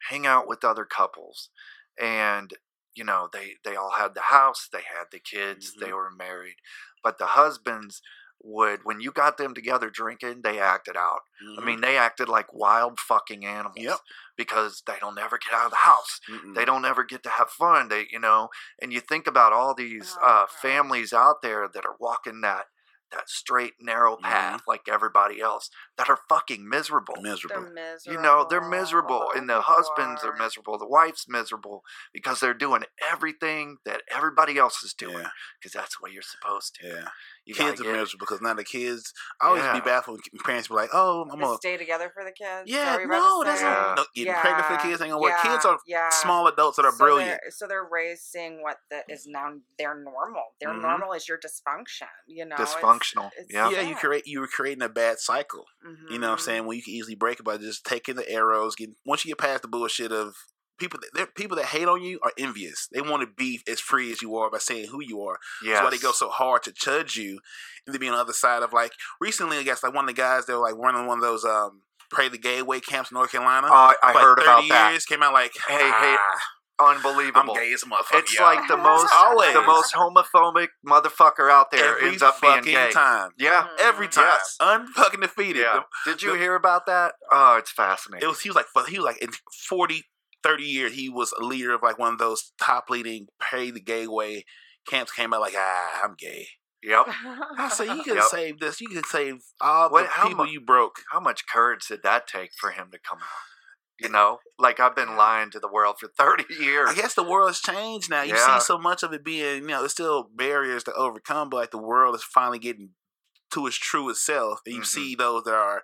hang out with other couples and you know, they they all had the house, they had the kids, they were married. But the husbands would when you got them together drinking, they acted out. I Mhm. mean, they acted like wild fucking animals Yep. because they don't ever get out of the house. Mm-mm. They don't ever get to have fun. They, you know, and you think about all these Oh, uh, families out there that are walking that that straight narrow Mhm. path like everybody else that are fucking miserable. They're miserable. miserable. You know, they're miserable, Oh, and the husbands are are. miserable, the wife's miserable because they're doing everything that everybody else is doing Yeah, because that's the way you're supposed to. yeah. You kids are gotta get- miserable because now the kids. I always Yeah. be baffled when parents be like, "Oh, I'm gonna." stay together for the kids. Yeah, what you're about no, to that's? Yeah. not. No, getting pregnant for the kids ain't gonna work. Kids are yeah. small adults that are so brilliant. They're, so they're raised seeing what the, is now their normal. Their Mhm. normal is your dysfunction. You know, Dysfunctional, It's, yeah. Yeah, you create you were creating a bad cycle. You know what I'm Mhm. saying? When you can easily break it by just taking the arrows. Getting once you get past the bullshit of people, that, people that hate on you are envious. They want to be as free as you are by saying who you are. Yes. That's why they go so hard to judge you, and to be on the other side of like recently. I guess like one of the guys that were like running one of those um pray the gay way camps in North Carolina. Uh, I like, heard about 30 that. came out like Hey, hey, "Ah, I'm Unbelievable. gay as a motherfucker. It's y'all." like the most Always. the most homophobic motherfucker out there every ends up being gay. time. Yeah. Mhm. Every time, Yes. unfucking defeated. Yeah. Did you the- hear about that? Oh, it's fascinating. It was he was like he was like in 40, 30 years he was a leader of like one of those top leading pay the gay way camps. Came out like ah I'm gay. yep. I said you could Yep. save this. You could save all What- the people mu- you broke. How much courage did that take for him to come out? You know, like I've been lying to the world for thirty years. I guess the world has changed now. You Yeah. see so much of it being, you know, there's still barriers to overcome, but like the world is finally getting to its truest self. And you Mhm. see those that are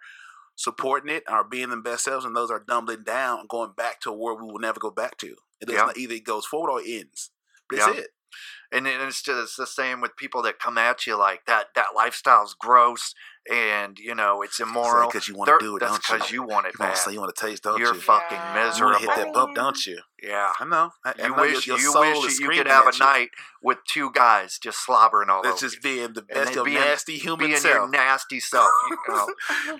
supporting it, are being their best selves, and those are dumbling down, going back to a world we will never go back to. It Yeah. either it goes forward or it ends. That's Yeah. it. and it's just the same with people that come at you like that. That lifestyle's gross, and you know it's immoral. because you want to do it, That's don't you? because you want it You want bad. to you want to taste, don't You're you? fucking Yeah. You want miserable. to hit that bump, don't you? Yeah. I know. I, I You know wish your, your you wish you could have a you. night with two guys just slobbering all That's over just being the best of nasty human being your nasty self. You know.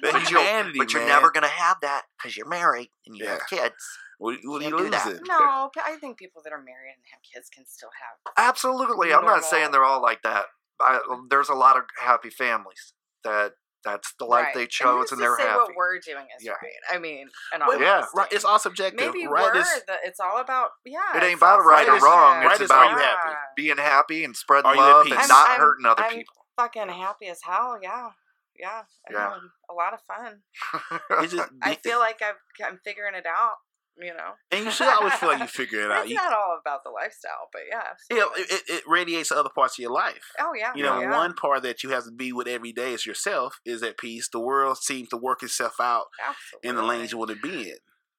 But you're, humanity, but you're man. never gonna have that because you're married and you have kids. What, what are you do that. losing? no, I think people that are married and have kids can still have. Absolutely, I'm not saying they're all like that. I, there's a lot of happy families that that's the life right. they chose who's and to they're say happy. what we're doing is Yeah. right. I mean, and Well, Yeah. right. It's all subjective. maybe right we're is the, it's all about yeah. It ain't about right or subjective. wrong, it's Right is about happy? being happy and spreading Are love and I'm- not I'm- hurting other I'm people. fucking happy as hell. Yeah, yeah, I Yeah. a lot of fun. I feel like I've, I'm figuring it out. You know, and you should always feel like you figure it out. it's You, not all about the lifestyle, but yeah, you know, absolutely. it, it, it radiates to other parts of your life. oh yeah, You know, yeah, one part that you have to be with every day is yourself is at peace. The world seems to work itself out absolutely. in the lanes you want to be in.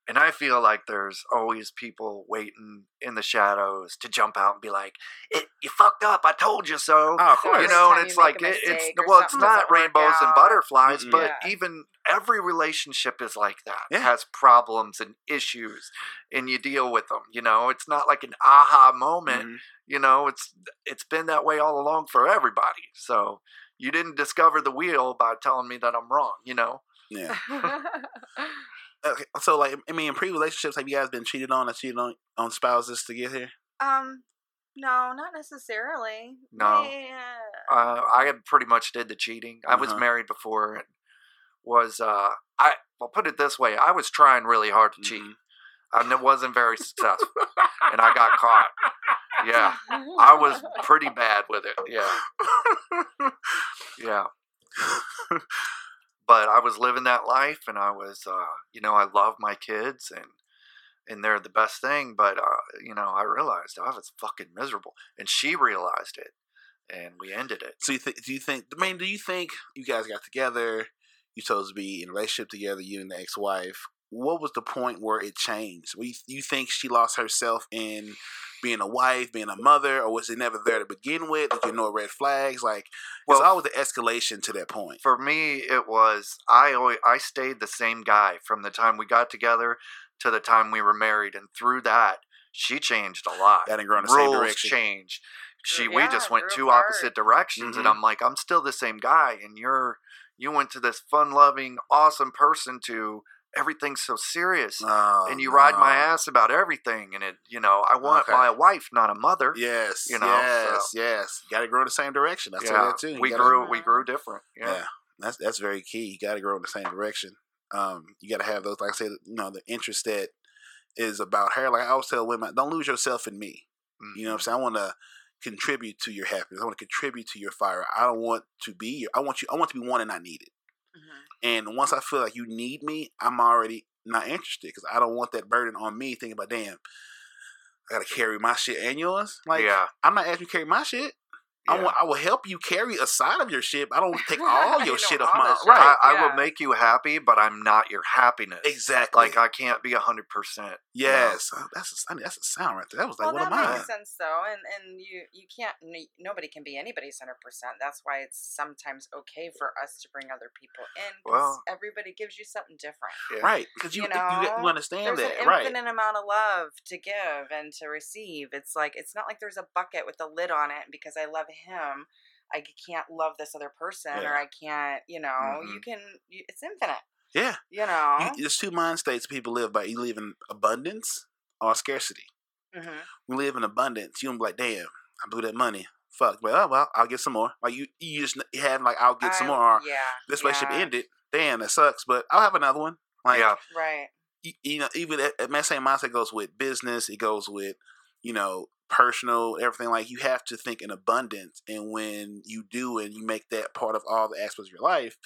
And I feel like there's always people waiting in the shadows to jump out and be like, it, "You fucked up. I told you so." Oh, of course. you know, and it's like it, it's well, it's not rainbows and butterflies, Mm-mm. but Yeah. even every relationship is like that. Yeah. It has problems and issues, and you deal with them. You know, it's not like an aha moment. Mhm. You know, it's it's been that way all along for everybody. So you didn't discover the wheel by telling me that I'm wrong. You know, Yeah. Okay. So, like, I mean, in pre relationships, have you guys been cheated on or cheated on, on spouses to get here? um, no, not necessarily. No. Yeah. uh, I pretty much did the cheating. I was Uh-huh. married before and was uh I well put it this way, I was trying really hard to cheat. Mhm. and it wasn't very successful, and I got caught. Yeah, I was pretty bad with it. Yeah, yeah. but I was living that life, and I was, uh, you know, I love my kids, and and they're the best thing. But uh, you know, I realized I was fucking miserable, and she realized it, and we ended it. So you think? Do you think? I mean, do you think you guys got together? You chose to be in a relationship together, you and the ex-wife. What was the point where it changed? You, you think she lost herself in being a wife, being a mother, or was it never there to begin with? Did you know red flags? Like, well, it's always the escalation to that point. For me, it was I always I stayed the same guy from the time we got together to the time we were married, and through that, she changed a lot. That didn't go in the Rules same direction. changed. She Yeah, we just went grew two opposite directions, and Mhm. I'm like, I'm still the same guy, and you're you went to this fun loving, awesome person to everything's so serious. Oh, and you ride my ass about everything, and it, you know, I want Okay. my wife, not a mother. Yes, you know, yes, yes. You got to grow in the same direction. I say yeah, that too. You we gotta- grew, we grew different. Yeah. Yeah, that's that's very key. You got to grow in the same direction. Um, you got to have those, like I said, you know, the interest that is about her. Like I always tell women, don't lose yourself in me. You know what I'm saying? I want to contribute to your happiness. I want to contribute to your fire. I don't want to be your. I want you. I want to be one and not needed. And once I feel like you need me, I'm already not interested because I don't want that burden on me. Thinking about, damn, I got to carry my shit and yours. Like, yeah. I'm not asking you to carry my shit. I yeah. want. I will help you carry a side of your shit. I don't take all your shit all off my the shit. right. I, I yeah. will make you happy, but I'm not your happiness. Exactly. Like I can't be a hundred percent. Yes, that's a, I mean, that's a sound right there. That was like well, one of that mine. makes sense though, and and you you can't nobody can be anybody's hundred percent. That's why it's sometimes okay for us to bring other people in Well- everybody gives you something different. Yeah. Right, because you You you, you, understand There's that, an right? infinite amount of love to give and to receive. It's like it's not like there's a bucket with a lid on it. Because I love him, I can't love this other person, or I can't. You know, you can. You, it's infinite. Yeah, You know. you, there's two mind states people live by. You live in abundance or scarcity. hmm We live in abundance. You don't be like, damn, I blew that money. Fuck. Well, oh, well, I'll get some more. Like you, you just you have like, I'll get some more. Or, Yeah. this relationship yeah, ended. Damn, that sucks. But I'll have another one. Like, yeah. Right. y- you know, even that, that same mindset goes with business. It goes with, you know, personal, everything. Like you have to think in abundance, and when you do, and you make that part of all the aspects of your life,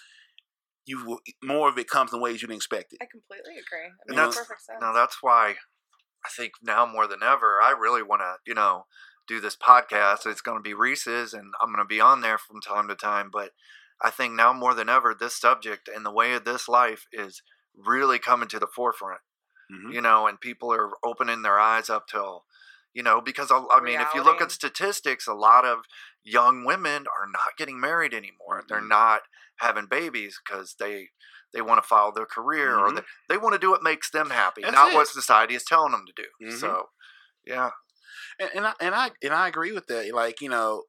you will, more of it comes in ways you didn't expect it. I completely agree. It And that's- perfect sense. Now that's why I think now more than ever, I really want to, you know, do this podcast. It's going to be Reese's, and I'm going to be on there from time to time. But I think now more than ever, this subject and the way of this life is really coming to the forefront. Mhm. You know, and people are opening their eyes up to, you know, because I, I mean, if you look at statistics, a lot of young women are not getting married anymore. They're Mhm. not having babies because they they want to follow their career or Mhm. they, they want to do what makes them happy, That's not it. what society is telling them to do. Mhm. So, yeah, and, and I and I and I agree with that. Like you know,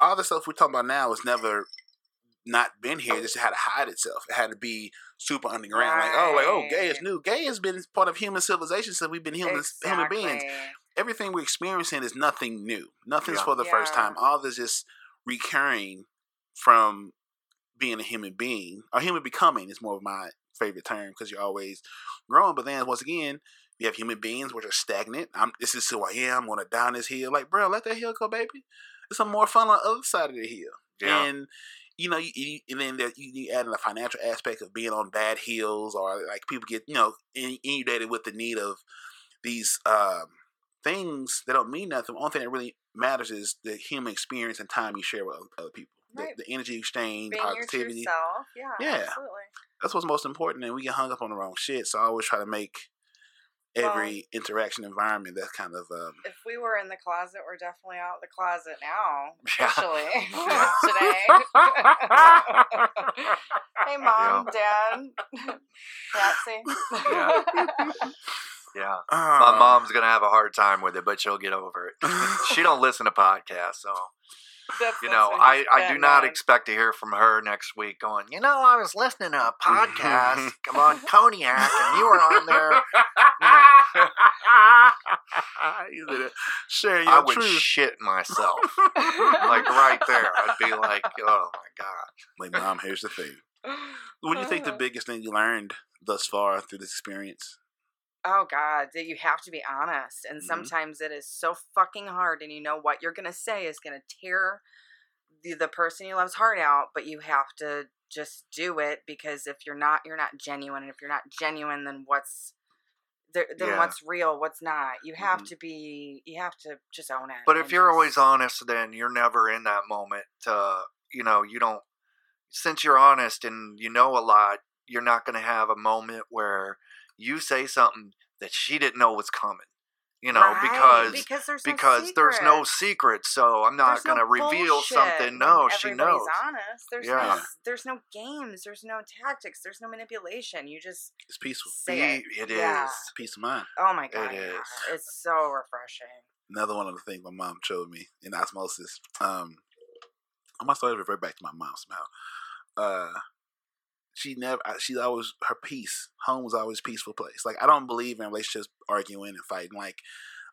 all the stuff we're talking about now has never not been here. Just had to hide itself. It had to be super underground. Like oh, like oh, gay is new. Gay has been part of human civilization since we've been humans, human beings. Everything we're experiencing is nothing new. Nothing's Yeah. for the first time. All this is recurring from being a human being. Or human becoming is more of my favorite term because you're always growing. But then once again, you have human beings which are stagnant. I'm this is who I am. I'm gonna down this hill. Like, bro, let that hill go, baby. There's some more fun on the other side of the hill. yeah, And you know, you, you, and then there, you, you add in the financial aspect of being on bad hills, or like people get you know in- inundated with the need of these um, things that don't mean nothing. The only thing that really matters is the human experience and time you share with other people. The, Right. the energy exchange, Being positivity. Yeah. Yeah. Absolutely. That's what's most important. And we get hung up on the wrong shit. So I always try to make every interaction environment that's kind of um, If we were in the closet, we're definitely out of the closet now. Yeah. Today. hey, mom, dad, Patsy. Yeah. yeah. My uh, mom's gonna have a hard time with it, but she'll get over it. she don't listen to podcasts, so That's- you know, I, I do not on. expect to hear from her next week going, you know, I was listening to a podcast come on Cognac and you were on there. You said, Share your I would truth. shit myself. like right there. I'd be like, oh my God. like, mom, here's the thing. What do you think the biggest thing you learned thus far through this experience? Oh God, that you have to be honest, and Mhm. sometimes it is so fucking hard, and you know what you're gonna say is gonna tear the the person you love's heart out, but you have to just do it because if you're not, you're not genuine, and if you're not genuine, then what's there, then Yeah. what's real, what's not? You have Mhm. to be, you have to just own it. But if you're always honest, then you're never in that moment. Uh, you know, you don't. Since you're honest and you know a lot, you're not going to have a moment where you say something that she didn't know was coming. You know, Right, because because there's because no there's no secrets. secret. So I'm not going to reveal something. No, she knows. honest. There's no Yeah. s- there's no games. There's no tactics. There's no manipulation. You just It's peaceful. say it. It Yeah. is. Peace of mind. Oh my god, yeah. is. it's so refreshing. Another one of the things my mom showed me in osmosis. Um, I'm gonna start to revert back to my mom somehow. Uh, she never. I- She always her peace. Home was always a peaceful place. Like I don't believe in relationships arguing and fighting. Like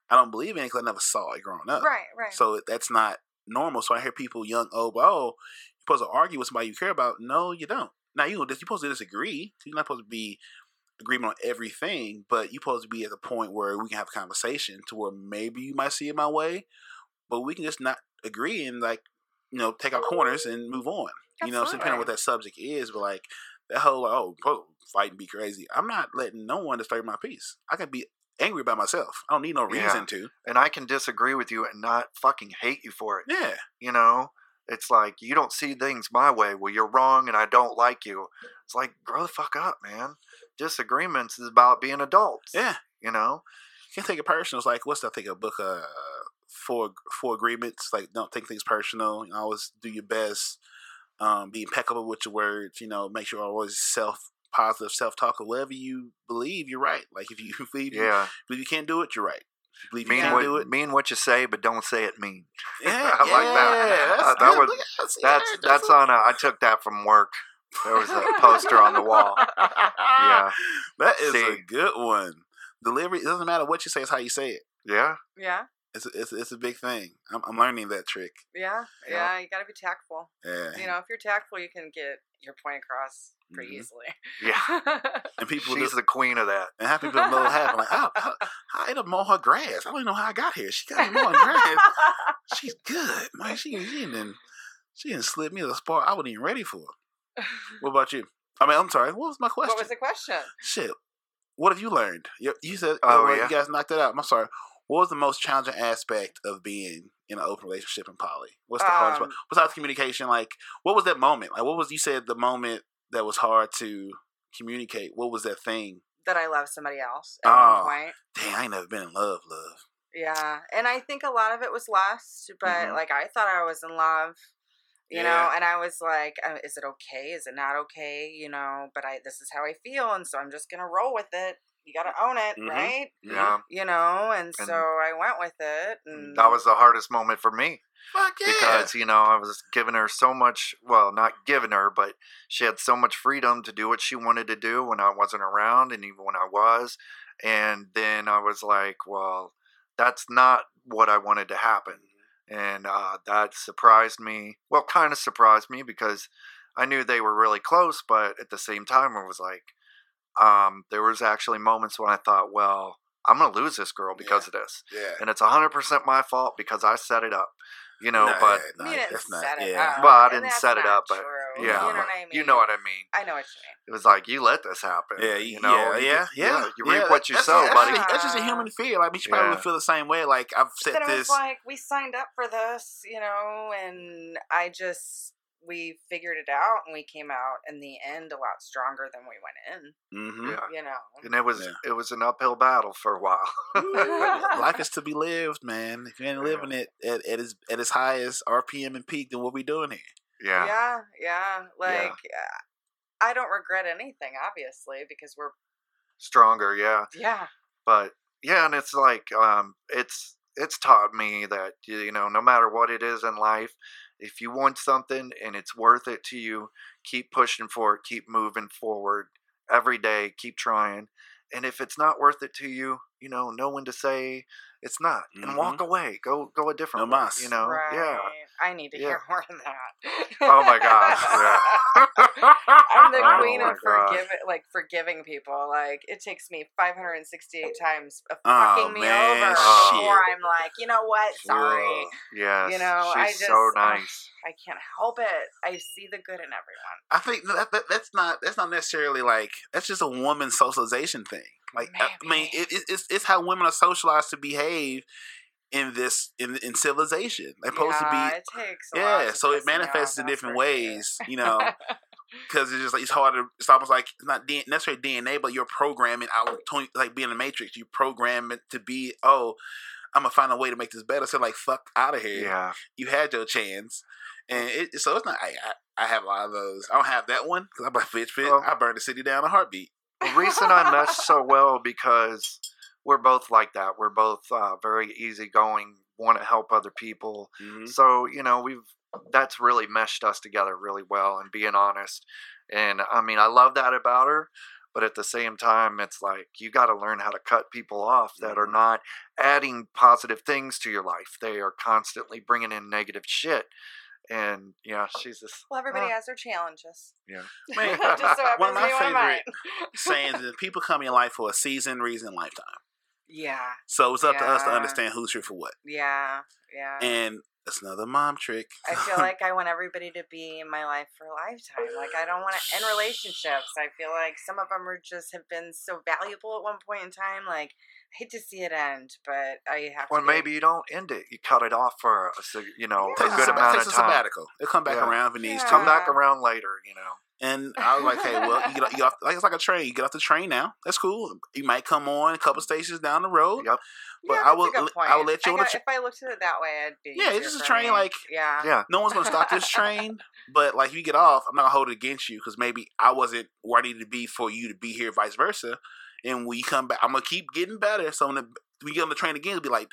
I don't believe in it because I never saw it growing up. Right, right. So that's not normal. So I hear people young, oh, oh, you're supposed to argue with somebody you care about. No, you don't. Now you you're supposed to disagree. You're not supposed to be agreement on everything, but you're supposed to be at the point where we can have a conversation to where maybe you might see it my way, but we can just not agree and like you know take our corners and move on. You know, so depending on what that subject is, but like that whole like, oh, to fight and be crazy. I'm not letting no one disturb my peace. I can be angry by myself. I don't need no Yeah. reason to. And I can disagree with you and not fucking hate you for it. Yeah. You know, it's like you don't see things my way. Well, you're wrong, and I don't like you. It's like grow the fuck up, man. Disagreements is about being adults. Yeah. You know. You can't take it personal. It's like what's that thing? A book, uh, four four agreements. Like don't take things personal. You know, always do your best. Um, be impeccable with your words. You know, make sure you're always self positive self talk. Whatever you believe, you're right. Like if you believe you, Yeah. believe you can't do it, you're right. Believe you Mean can't what, do it. mean what you say, but don't say it mean. Yeah, I like that. yeah, Uh, That's that good. was- Look That's yeah, that's on. A, I took that from work. There was a poster on the wall. Yeah. that is a good one. Delivery. It doesn't matter what you say; it's how you say it. Yeah. Yeah, It's a, it's a, it's a big thing. I'm, I'm learning that trick. yeah, Yeah. yeah. You got to be tactful. Yeah. You know, if you're tactful, you can get your point across pretty Mhm. easily. Yeah. and people She's just the queen of that. and have people know what happened. Like, oh, how, how I ended up mowing her grass. I don't even know how I got here. She got me mowing grass. She's good, man. She she didn't she didn't slip me the spot I wasn't even ready for. What about you? I mean, I'm sorry. What was my question? what was the question? Shit. What have you learned? You, you said, Oh, oh, yeah. you guys knocked it out. I'm sorry. What was the most challenging aspect of being in an open relationship in poly? What's the hardest Um, one? Besides communication, like, what was that moment? Like, what was, you said the moment that was hard to communicate? What was that thing? That I love somebody else at Oh. one point. Dang, I ain't never been in love, love. Yeah, and I think a lot of it was lust, but Mhm. like I thought I was in love, you know, and I was like, uh, "Is it okay? Is it not okay?" You know, but I this is how I feel, and so I'm just gonna roll with it. You gotta own it, Mhm. right? Yeah. You know, and, And- so I went with it, and That was the hardest moment for me. Fuck yeah. because you know I was giving her so much. Well, not giving her, but she had so much freedom to do what she wanted to do when I wasn't around, and even when I was. And then I was like, well, that's not what I wanted to happen, and uh, that surprised me. Well, kind of surprised me because I knew they were really close, but at the same time, I was like um, there was actually moments when I thought, well, I'm gonna lose this girl because of this yeah. and it's 100% my fault because I set it up. You know, Nah, but nah, you didn't not, set it yeah. up. Well, I didn't that's set it not up, but true. yeah, you know what I mean. you know what I mean. I know what you mean. It was like you let this happen. Yeah, you you know, yeah, you, yeah, yeah. You yeah, reap what you that's, sow, that's buddy. Just, that's just a human feel. Like, you probably Yeah. would feel the same way. Like, I've said Then it was this. like we signed up for this, you know, and I just we figured it out and we came out in the end a lot stronger than we went in. mm-hmm. Yeah. You know. And it was Yeah. it was an uphill battle for a while. Life is to be lived, man. If you ain't living it at, at its at its highest RPM and peak, then what we doing here? yeah. Yeah, yeah. Like uh, I don't regret anything, obviously, because we're Stronger, yeah. yeah, But yeah, and it's like um it's it's taught me that you know, no matter what it is in life, if you want something and it's worth it to you, keep pushing for it, keep moving forward every day, keep trying. And if it's not worth it to you, you know, know when to say it's not and walk mm-hmm. away. Go go a different No way. mas. You know? right. Yeah. I need to Yeah. hear more of that. Oh my gosh, I'm the Oh queen of forgiving, like forgiving people. Like it takes me 568 times of Oh, fucking me man, over shit. before I'm like, you know what? Sorry, Yeah. Yes. You know, she's I just so nice. I can't help it. I see the good in everyone. I think that, that that's not that's not necessarily like that's just a woman socialization thing. Like I mean, it, it, it's it's how women are socialized to behave in this in in civilization. They're supposed yeah, to. A be yeah. So it manifests in different sure. ways, you know, because it's just like it's harder. It's almost like it's not necessarily DNA, but you're programming out like being a matrix. You program it to be oh. I'm gonna find a way to make this better. So like, fuck out of here Yeah. you had your chance, and it, so it's not. I, I I have a lot of those. I don't have that one because I'm like bitch I burned the city down in a heartbeat. The reason I mesh so well because we're both like that. We're both uh, very easygoing, want to help other people. Mm-hmm. So you know, we've that's really meshed us together really well. And being honest, and I mean, I love that about her. But at the same time, it's like you got to learn how to cut people off that are Mhm. not adding positive things to your life. They are constantly bringing in negative shit. And yeah, she's just Well, everybody uh, has their challenges. Yeah. Man, Just so one of my be one of mine. favorite sayings is people come in your life for a season, reason, lifetime. Yeah, So it's up to us to understand who's here for what. yeah, yeah. And that's another mom trick. I feel like I want everybody to be in my life for a lifetime. Like I don't want to end relationships. I feel like some of them are just have been so valuable at one point in time. Like I hate to see it end, but I have Or to. maybe you don't end it. You cut it off for a, you know takes a a, good sab- amount takes of a sabbatical. It'll come back Yeah. around if it needs Yeah. Come back around later, you know. And I was like, hey, well, you get, you off, like it's like a train. You get off the train now. That's cool. You might come on a couple stations down the road. Yep. But Yeah, I will I will let you I on the got- tra- If I looked at it that way, I'd be. Yeah, it's just a train, me. like- yeah. Yeah. no one's gonna stop this train. But like you get off, I'm not gonna hold it against you because maybe I wasn't where I needed to be for you to be here, vice versa. And when you come back, I'm gonna keep getting better. So when, the, when you get on the train again, it'll be like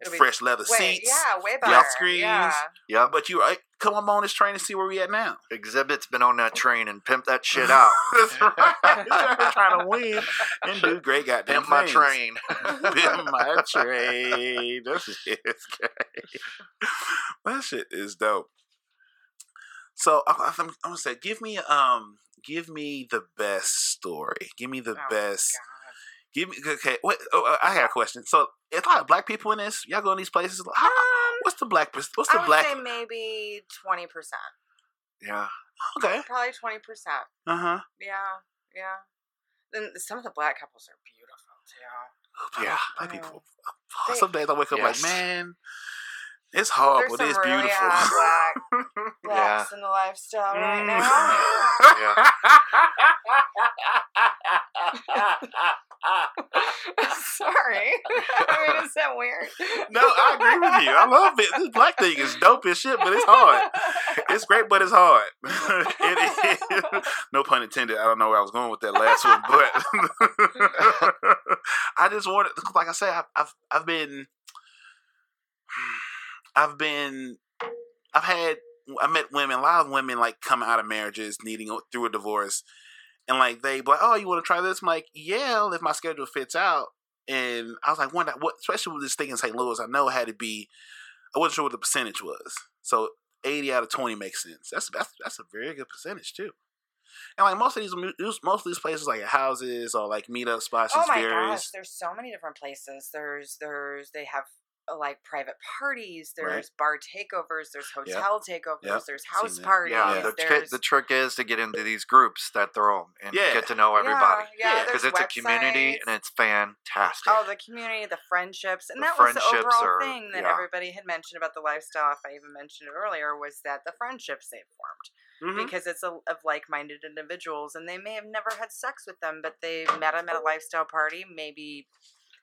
It'll be fresh leather Way, seats. yeah, way flat better. screens. Yeah. Yep. But you right, come on on this train and see where we at now. Xzibit's been on that train and pimp that shit out. That's right. trying to win and do great goddamn Pimp my train. Pimp my train. That shit is great. That shit is dope. So I, I- I'm, I'm gonna say, give me um, give me the best story. Give me the Oh, best. God. Give me okay. What? Oh, I got a question. So it's a lot of black people in this. Y'all go in these places. How, Um, what's the black? What's I the would black? say maybe twenty percent. Yeah. Okay. Probably twenty percent. Uh huh. Yeah, yeah. Then some of the black couples are beautiful too. Yeah. Black I people. They- Some days I wake up Yes. like, man, it's but it's really beautiful. black blacks in the lifestyle right Mm. now. Sorry. I mean, is that weird? no, I agree with you. I love it. This black thing is dope as shit, but it's hard. It's great, but it's hard. No pun intended. I don't know where I was going with that last one, but I just wanted, like I said, I've, I've, I've been, I've been, I've had, I met women, a lot of women like come out of marriages needing through a divorce, and like they, but oh, you want to try this? I'm like, yeah, if my schedule fits out. And I was like, one, what, especially with this thing in St. Louis, I know it had to be. I wasn't sure what the percentage was, so eighty out of twenty makes sense. That's that's that's a very good percentage too. And like most of these, most of these places, like houses or like meetup spots, Oh my varies. gosh, there's so many different places. There's there's they have like private parties. There's Right. bar takeovers. There's hotel takeovers. Yep. There's house parties. Yeah. The, tri- the trick is to get into these groups that they're on and Yeah. get to know everybody. Yeah, Because there's it's a community and it's fantastic. Oh, the community, the friendships, and The that was the overall are- thing that yeah. everybody had mentioned about the lifestyle. If I even mentioned it earlier, was that the friendships they formed Mhm. because it's a, of like-minded individuals, and they may have never had sex with them, but they met them at a lifestyle party. Maybe,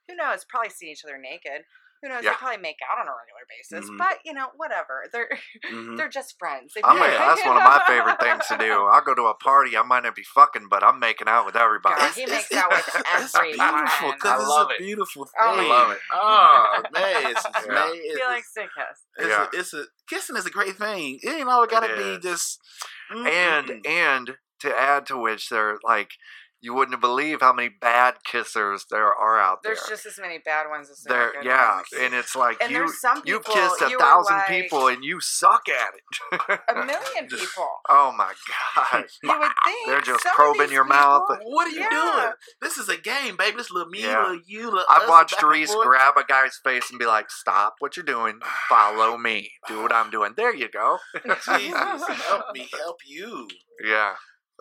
who knows? Probably seen each other naked. Who knows? Yeah. They probably make out on a regular basis, Mhm. but you know, whatever. They're Mhm. they're just friends. They I'm a- that's one of my favorite things to do. I'll go to a party. I might not be fucking, but I'm making out with everybody. God, he makes out with it's everyone. beautiful. 'cause I it's love a it. beautiful thing. Oh I love it. Oh man, it's, it's, Yeah. man, it's, He likes to kiss. it's, Yeah. a, it's a kissing is a great thing. It ain't always got to be just. and Mm-mm. and to add to which they're like you wouldn't believe how many bad kissers there are out there. There's just as many bad ones as there, are there, good yeah, ones. and it's like And you there's some you've kissed a you thousand like- people and you suck at it. a million people. oh my god! You would think They're just some probing these your mouth. What are you Yeah. doing? This is a game, baby. This little me, Yeah. little you, little I've us, watched Reese grab a guy's face and be like, "Stop what you're doing. Follow me. Do what I'm doing." There you go. Jesus, help me, help you. Yeah.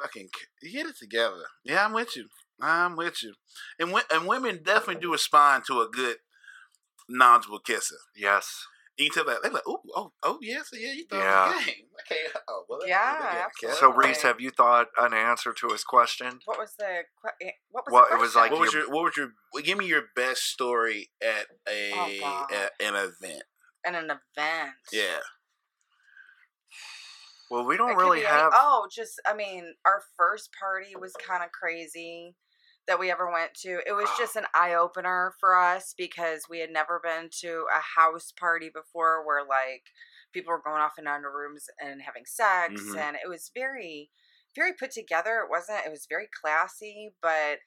Fucking c- get it together. Yeah, I'm with you. I'm with you. And and women definitely do respond to a good knowledgeable kisser. Yes. You can tell that they're like, oh, oh, oh, yeah, so yeah, you thought Yeah. it was a game. Okay, oh, well, that- Yeah, okay. So Reese, have you thought an answer to his question? What was the que- eh, what was Well, the it was question? what was your- your what was your well, give me your best story at a Oh, at an event? in an event? Yeah. Well, we don't really have. oh, just I mean, our first party was kind of crazy that we ever went to. It was just an eye opener for us because we had never been to a house party before where like people were going off in under rooms and having sex, Mhm. and it was very, very put together. It wasn't. It was very classy, but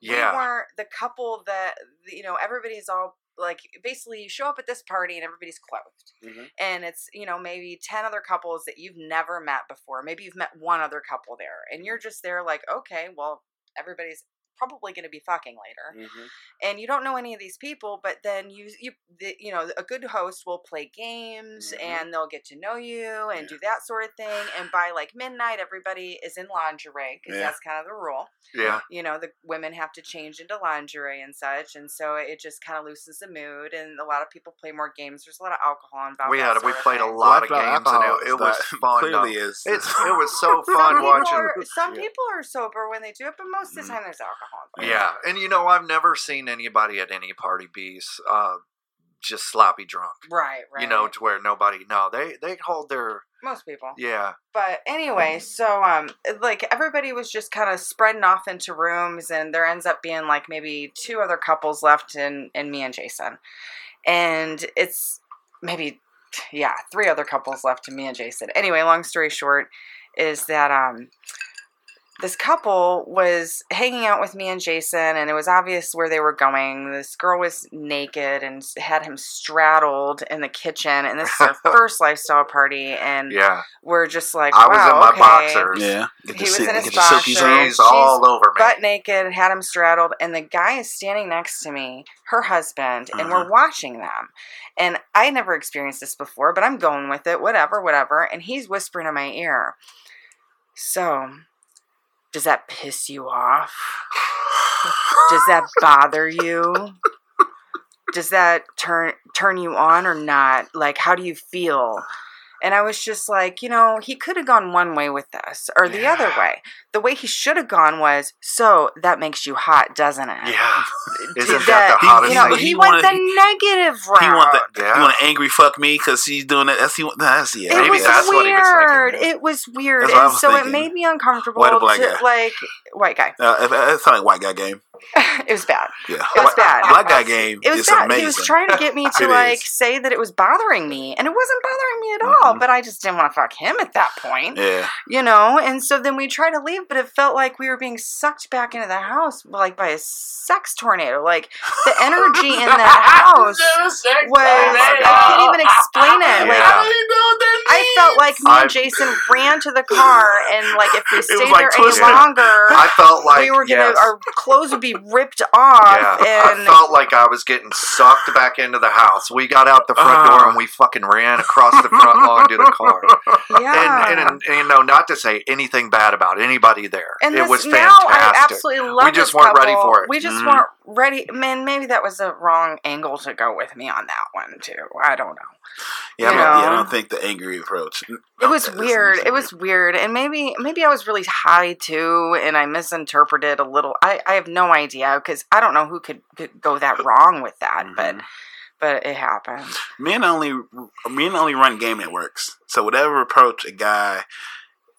yeah. we weren't the couple that you know everybody's all like basically you show up at this party and everybody's clothed. Mhm. and it's you know maybe 10 other couples that you've never met before. Maybe you've met one other couple there. And you're just there like okay well everybody's probably going to be fucking later Mhm. and you don't know any of these people but then you you the, you know a good host will play games Mhm. and they'll get to know you and Yeah. do that sort of thing and by like midnight everybody is in lingerie because Yeah. that's kind of the rule Yeah. you know the women have to change into lingerie and such and so it just kind of loosens the mood and a lot of people play more games there's a lot of alcohol involved We that had we sort of played a lot of games and alcohol it, is it was fun. Clearly is. It's it was so fun watching. are, some Yeah. people are sober when they do it but most of the Mm. time there's alcohol involved. Yeah, and you know I've never seen anybody at any party be uh, just sloppy drunk. right right You know, to where nobody. No, they they hold their most people yeah. but anyway so um like everybody was just kind of spreading off into rooms and there ends up being like maybe two other couples left in in me and jason and it's maybe yeah three other couples left to me and jason anyway long story short is that um this couple was hanging out with me and Jason, and it was obvious where they were going. This girl was naked and had him straddled in the kitchen, and this is our first lifestyle party, and Yeah, we're just like, I was in my okay. boxers. Yeah. Get He the was silk- in his get the silky boxers. all over me. butt naked, had him straddled, and the guy is standing next to me, her husband, and Uh-huh. we're watching them. And I never experienced this before, but I'm going with it, whatever, whatever. And he's whispering in my ear. So, does that piss you off? Does that bother you? Does that turn turn you on or not? Like, how do you feel? And I was just like, you know, he could have gone one way with this or the other way. The way he should have gone was, so that makes you hot, doesn't it? yeah, isn't that the He- hottest you know, thing? he, He went wanted- the negative route. He want that. Yeah. You want to angry fuck me because he's doing that. That's he. That's yeah. It Maybe was that's what he was weird. thinking. It was weird, That's what I and was so thinking. it made me uncomfortable. White or black to, guy? Like white guy. Uh, it, it like white guy game. it was bad. Yeah. It was bad. Black guy game It was is bad. amazing. He was trying to get me to like is. say that it was bothering me, and it wasn't bothering me at all. Mhm. But I just didn't want to fuck him at that point, Yeah. you know. And so then we tried to leave, but it felt like we were being sucked back into the house, like by a sex tornado. Like the energy in that house was. my I can't even explain it. Like. I felt like me I- and Jason ran to the car, and like if we was stayed like there Twister. any longer, I felt like we were gonna yes. our clothes would be ripped off, Yeah, and I felt like I was getting sucked back into the house. We got out the front Ah. door and we fucking ran across the front lawn to the car. yeah. And, and, and you know, not to say anything bad about anybody there. And it this, was now I fantastic. absolutely love We just this weren't ready couple. for it. We just Mhm. weren't ready. Man, maybe that was the wrong angle to go with me on that one too. I don't know. Yeah, I You don't, yeah, I don't think the angry approach. It was weird. It was weird, and maybe maybe I was really high too, and I misinterpreted a little. I I have no idea because I don't know who could, could go that wrong with that, but Mhm. but it happened. men only men only run game networks. So whatever approach a guy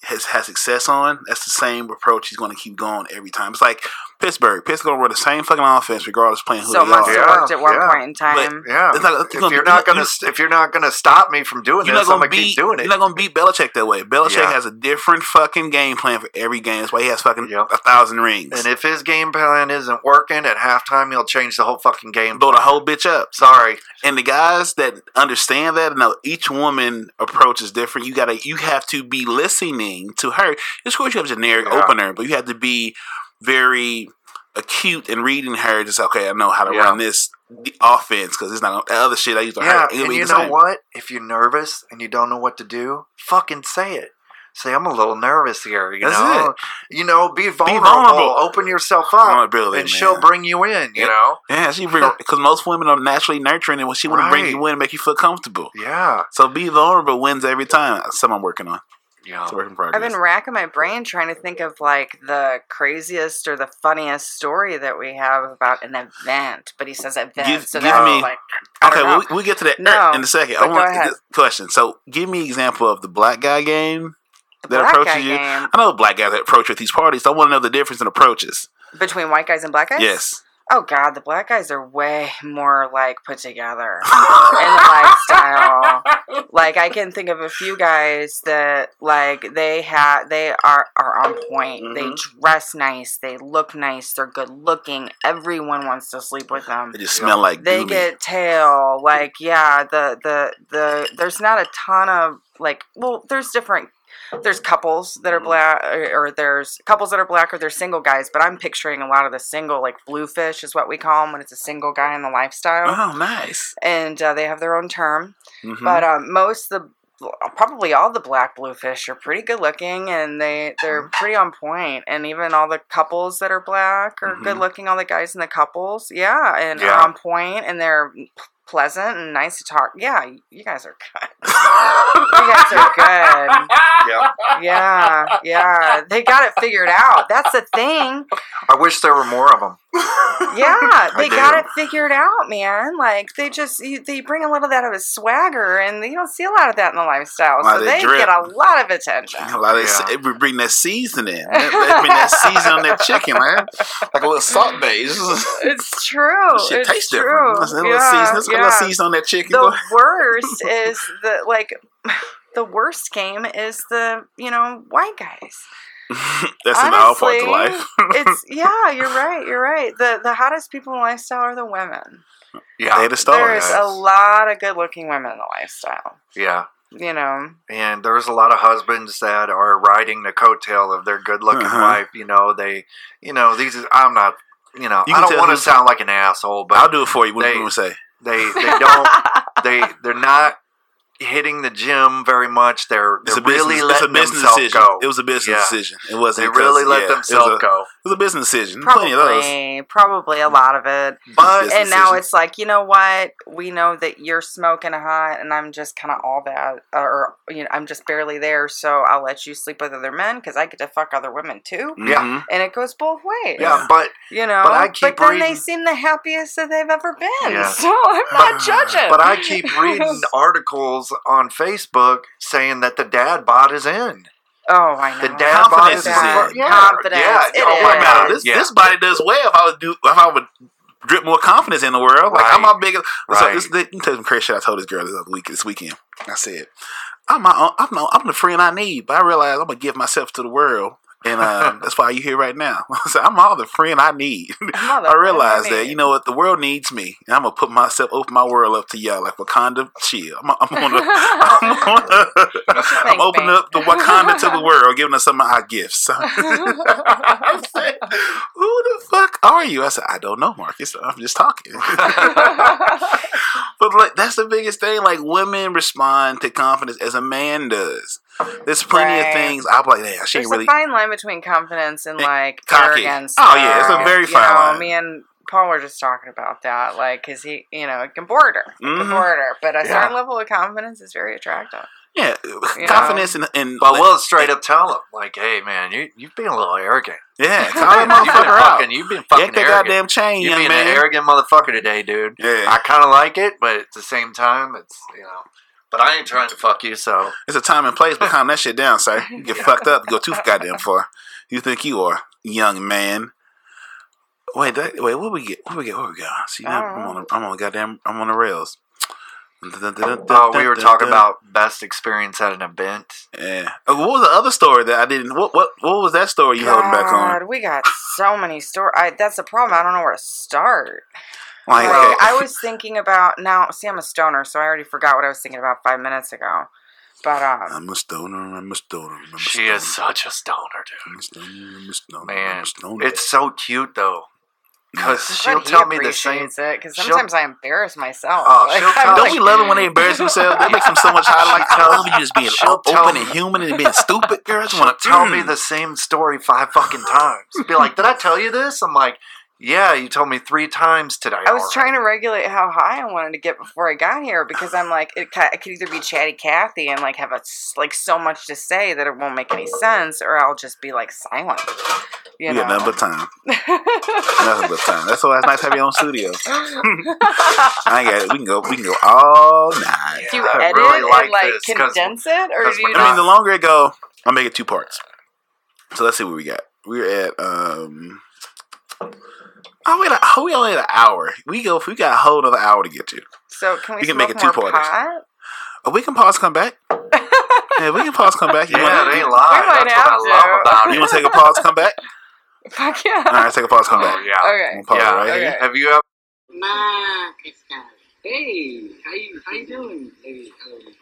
has has success on, that's the same approach he's going to keep going every time. It's like Pittsburgh. Pittsburgh run the same fucking offense regardless of playing who So they must are. have Yeah, worked at one yeah. point in time. Yeah, It's not- it's if gonna you're be- not you- gonna if you're not gonna stop me from doing You're not this, I'm gonna gonna keep beat. doing You're not gonna beat Belichick that way. Belichick Yeah. has a different fucking game plan for every game. That's why he has fucking Yep. a thousand rings. And if his game plan isn't working at halftime, he'll change the whole fucking game. blow the whole bitch up. Sorry. And the guys that understand that and know each woman approach is different. You gotta you have to be listening to her. Of course you have a generic Yeah. opener, but you have to be very acute in reading her. Just okay, I know how to Yeah. run this the offense because it's not the other shit I used to Yeah, and you know what? If you're nervous and you don't know what to do, fucking say it. Say I'm a little nervous here. You That's know, you know, be vulnerable. vulnerable. Open yourself up, and she'll bring you in. You Yeah. know, Yeah, she bring because most women are naturally nurturing, and when she want to bring you in and make you feel comfortable. yeah, So be vulnerable wins every time. That's Something I'm working on. Yeah. It's a work in I've been racking my brain trying to think of like the craziest or the funniest story that we have about an event. But he says event, Give- so give me- like Okay, well, we, we get to that No, in a second. I want this question. So, give me an example of the black guy game the that approaches you. game I know black guys that approach with these parties. So I want to know the difference in approaches. between white guys and black guys. Yes. Oh God, the black guys are way more like put together in the lifestyle. Like I can think of a few guys that like they have they are are on point. They Mhm. dress nice. They look nice. They're good looking. Everyone wants to sleep with them. They just smell like They Doobie. get tail. Like yeah, the the the there's not a ton of like well, there's different there's couples that Mm-hmm. are black or, there's couples that are black or there's single guys but i'm picturing a lot of the single like bluefish is what we call them when it's a single guy in the lifestyle Oh, nice. and uh, they have their own term Mhm. but um, most of the probably all the black bluefish are pretty good looking and they they're Mm-hmm. pretty on point and even all the couples that are black are Mhm. good looking all the guys in the couples yeah and Yeah. are on point and they're pleasant and nice to talk yeah you guys are good you guys are good yeah. yeah yeah they got it figured out that's the thing I wish there were more of them. yeah they got it figured out man like they just you, they bring a little of that of a swagger and you don't see a lot of that in the lifestyle so they they drip. get a lot of attention A lot of Yeah. it bring that seasoning. They bring that season on that chicken, man. Like a little salt base. it's true Shit it's tastes true different. Let's, let's yeah, season, let's get a yeah. little season on that chicken. the worst is the like the worst game is the you know white guys That's in all parts of Honestly, life. it's yeah you're right you're right the the hottest people in lifestyle are the women Yeah, They the stars. there's a lot of good looking women in the lifestyle yeah. you know And there's a lot of husbands that are riding the coattail of their good-looking Uh-huh. wife. You know, they, you know, these. Is, I'm not. You know, You I don't want to sound like an asshole, but I'll do it for you. What do you want to say? They they don't they they're not hitting the gym very much. They're they're a business, really it's a letting business themselves decision. go. It was a business Yeah. decision. It wasn't. They 'cause- really let yeah, it was themselves a- go. It was a business decision. Plenty of those. Probably, probably a lot of it. But Business And now it's like, you know what? We know that you're smoking hot, and I'm just kind of all that, or you know, I'm just barely there. So I'll let you sleep with other men because I get to fuck other women too, Yeah. Mhm. and it goes both ways. yeah, but You know, But I keep then they seem the happiest that they've ever been. Yeah. So I'm not judging. but I keep reading articles on Facebook saying that the dad bod is in. oh, I know. The dad bod Confidence is is in. Yeah, confidence. yeah, it oh my What matter? This, Yeah. this body does well if I would do if I would drip more confidence in the world. Like I'm Right. my biggest. So Right. this, this, let me tell you some crazy shit I told this girl this other week. This weekend, I said, "I'm my own, I'm no, I'm the friend I need, but I realize I'm gonna give myself to the world." And um, that's why you here right now. I said, I'm all the friend I need. I realize that you know what the world needs me, and I'm gonna put myself, open my world up to y'all like Wakanda. Chill. I'm, I'm gonna, I'm, gonna, I'm opening up the Wakanda to the world, giving us some of our gifts. I said, "Who the fuck are you?" I said, "I don't know, Marcus. I'm just talking." but like, that's the biggest thing. Like, women respond to confidence as a man does. There's plenty Right. of things I'm like, "Damn, she There's ain't really." a fine line between confidence and And like cocky. arrogance. Oh, yeah, it's a very you fine know, line. Me and Paul were just talking about that, like, because he, you know, it can border, it Mhm. border, but a Yeah. certain level of confidence is very attractive. Yeah, know? confidence and, and but we'll straight up tell him, like, hey man, you you've been a little arrogant. yeah, call that you've been motherfucker out. fucking, you've been fucking Yank that arrogant. goddamn chain, You're young being man. an arrogant motherfucker today, dude. Yeah. I kind of like it, but at the same time, it's you know. But I ain't trying to fuck you, so It's a time and place, but calm that shit down, sir. You get fucked up, you go too goddamn far. You think you are, young man. Wait, that, wait, what we get? What we get? What we got? See, now I I'm on, the, I'm on the goddamn, I'm on the rails. Oh, we were talking about best experience at an event. Yeah. Uh, What was the other story that I didn't? What what what was that story you holding back on? God, we got so many stories. That's the problem. I don't know where to start. Like, Like. I was thinking about now. See, I'm a stoner, so I already forgot what I was thinking about five minutes ago. But um, I'm a stoner. I'm a stoner. I'm a She stoner. is such a stoner, dude. I'm a stoner. I'm a stoner. I'm Man, a stoner. it's so cute though, because she'll tell me the same. appreciates it because sometimes I embarrass myself. Oh, Like, tell- Don't like- you love it when they embarrass themselves? That makes them so much higher. Like I love you just being She'll open tell and human and being stupid. Girl, I just She'll want to tell me the same story five fucking times. Be like, did I tell you this? I'm like, yeah, you told me three times today. I was already." trying to regulate how high I wanted to get before I got here because I'm like it, it could either be chatty Cathy and like have a, like so much to say that it won't make any sense, or I'll just be like silent. You You know. got nothing but time. Nothing but time. That's why it's nice having your own studio. I ain't got it. We can go. We can go all night. do you I edit really like and like this 'cause- condense it, or do you? we're I mean, the longer it go, I'll make it two parts. So let's see what we got. We're at um. Oh, we had a, oh, we only had an hour. We go. We got a whole other hour to get to. So can we? We can make it two parters. Oh, we can pause. Come back. yeah, we can pause. Come back. You yeah, wanna, they lie. That's what I love about it. You want to take a pause? Come back. Fuck yeah. All right, take a pause. Come oh, back. Yeah. Okay. Pause, yeah. Right? Okay. Have you ever? Mark, it's Hey, how you how you doing? Hey, how are you?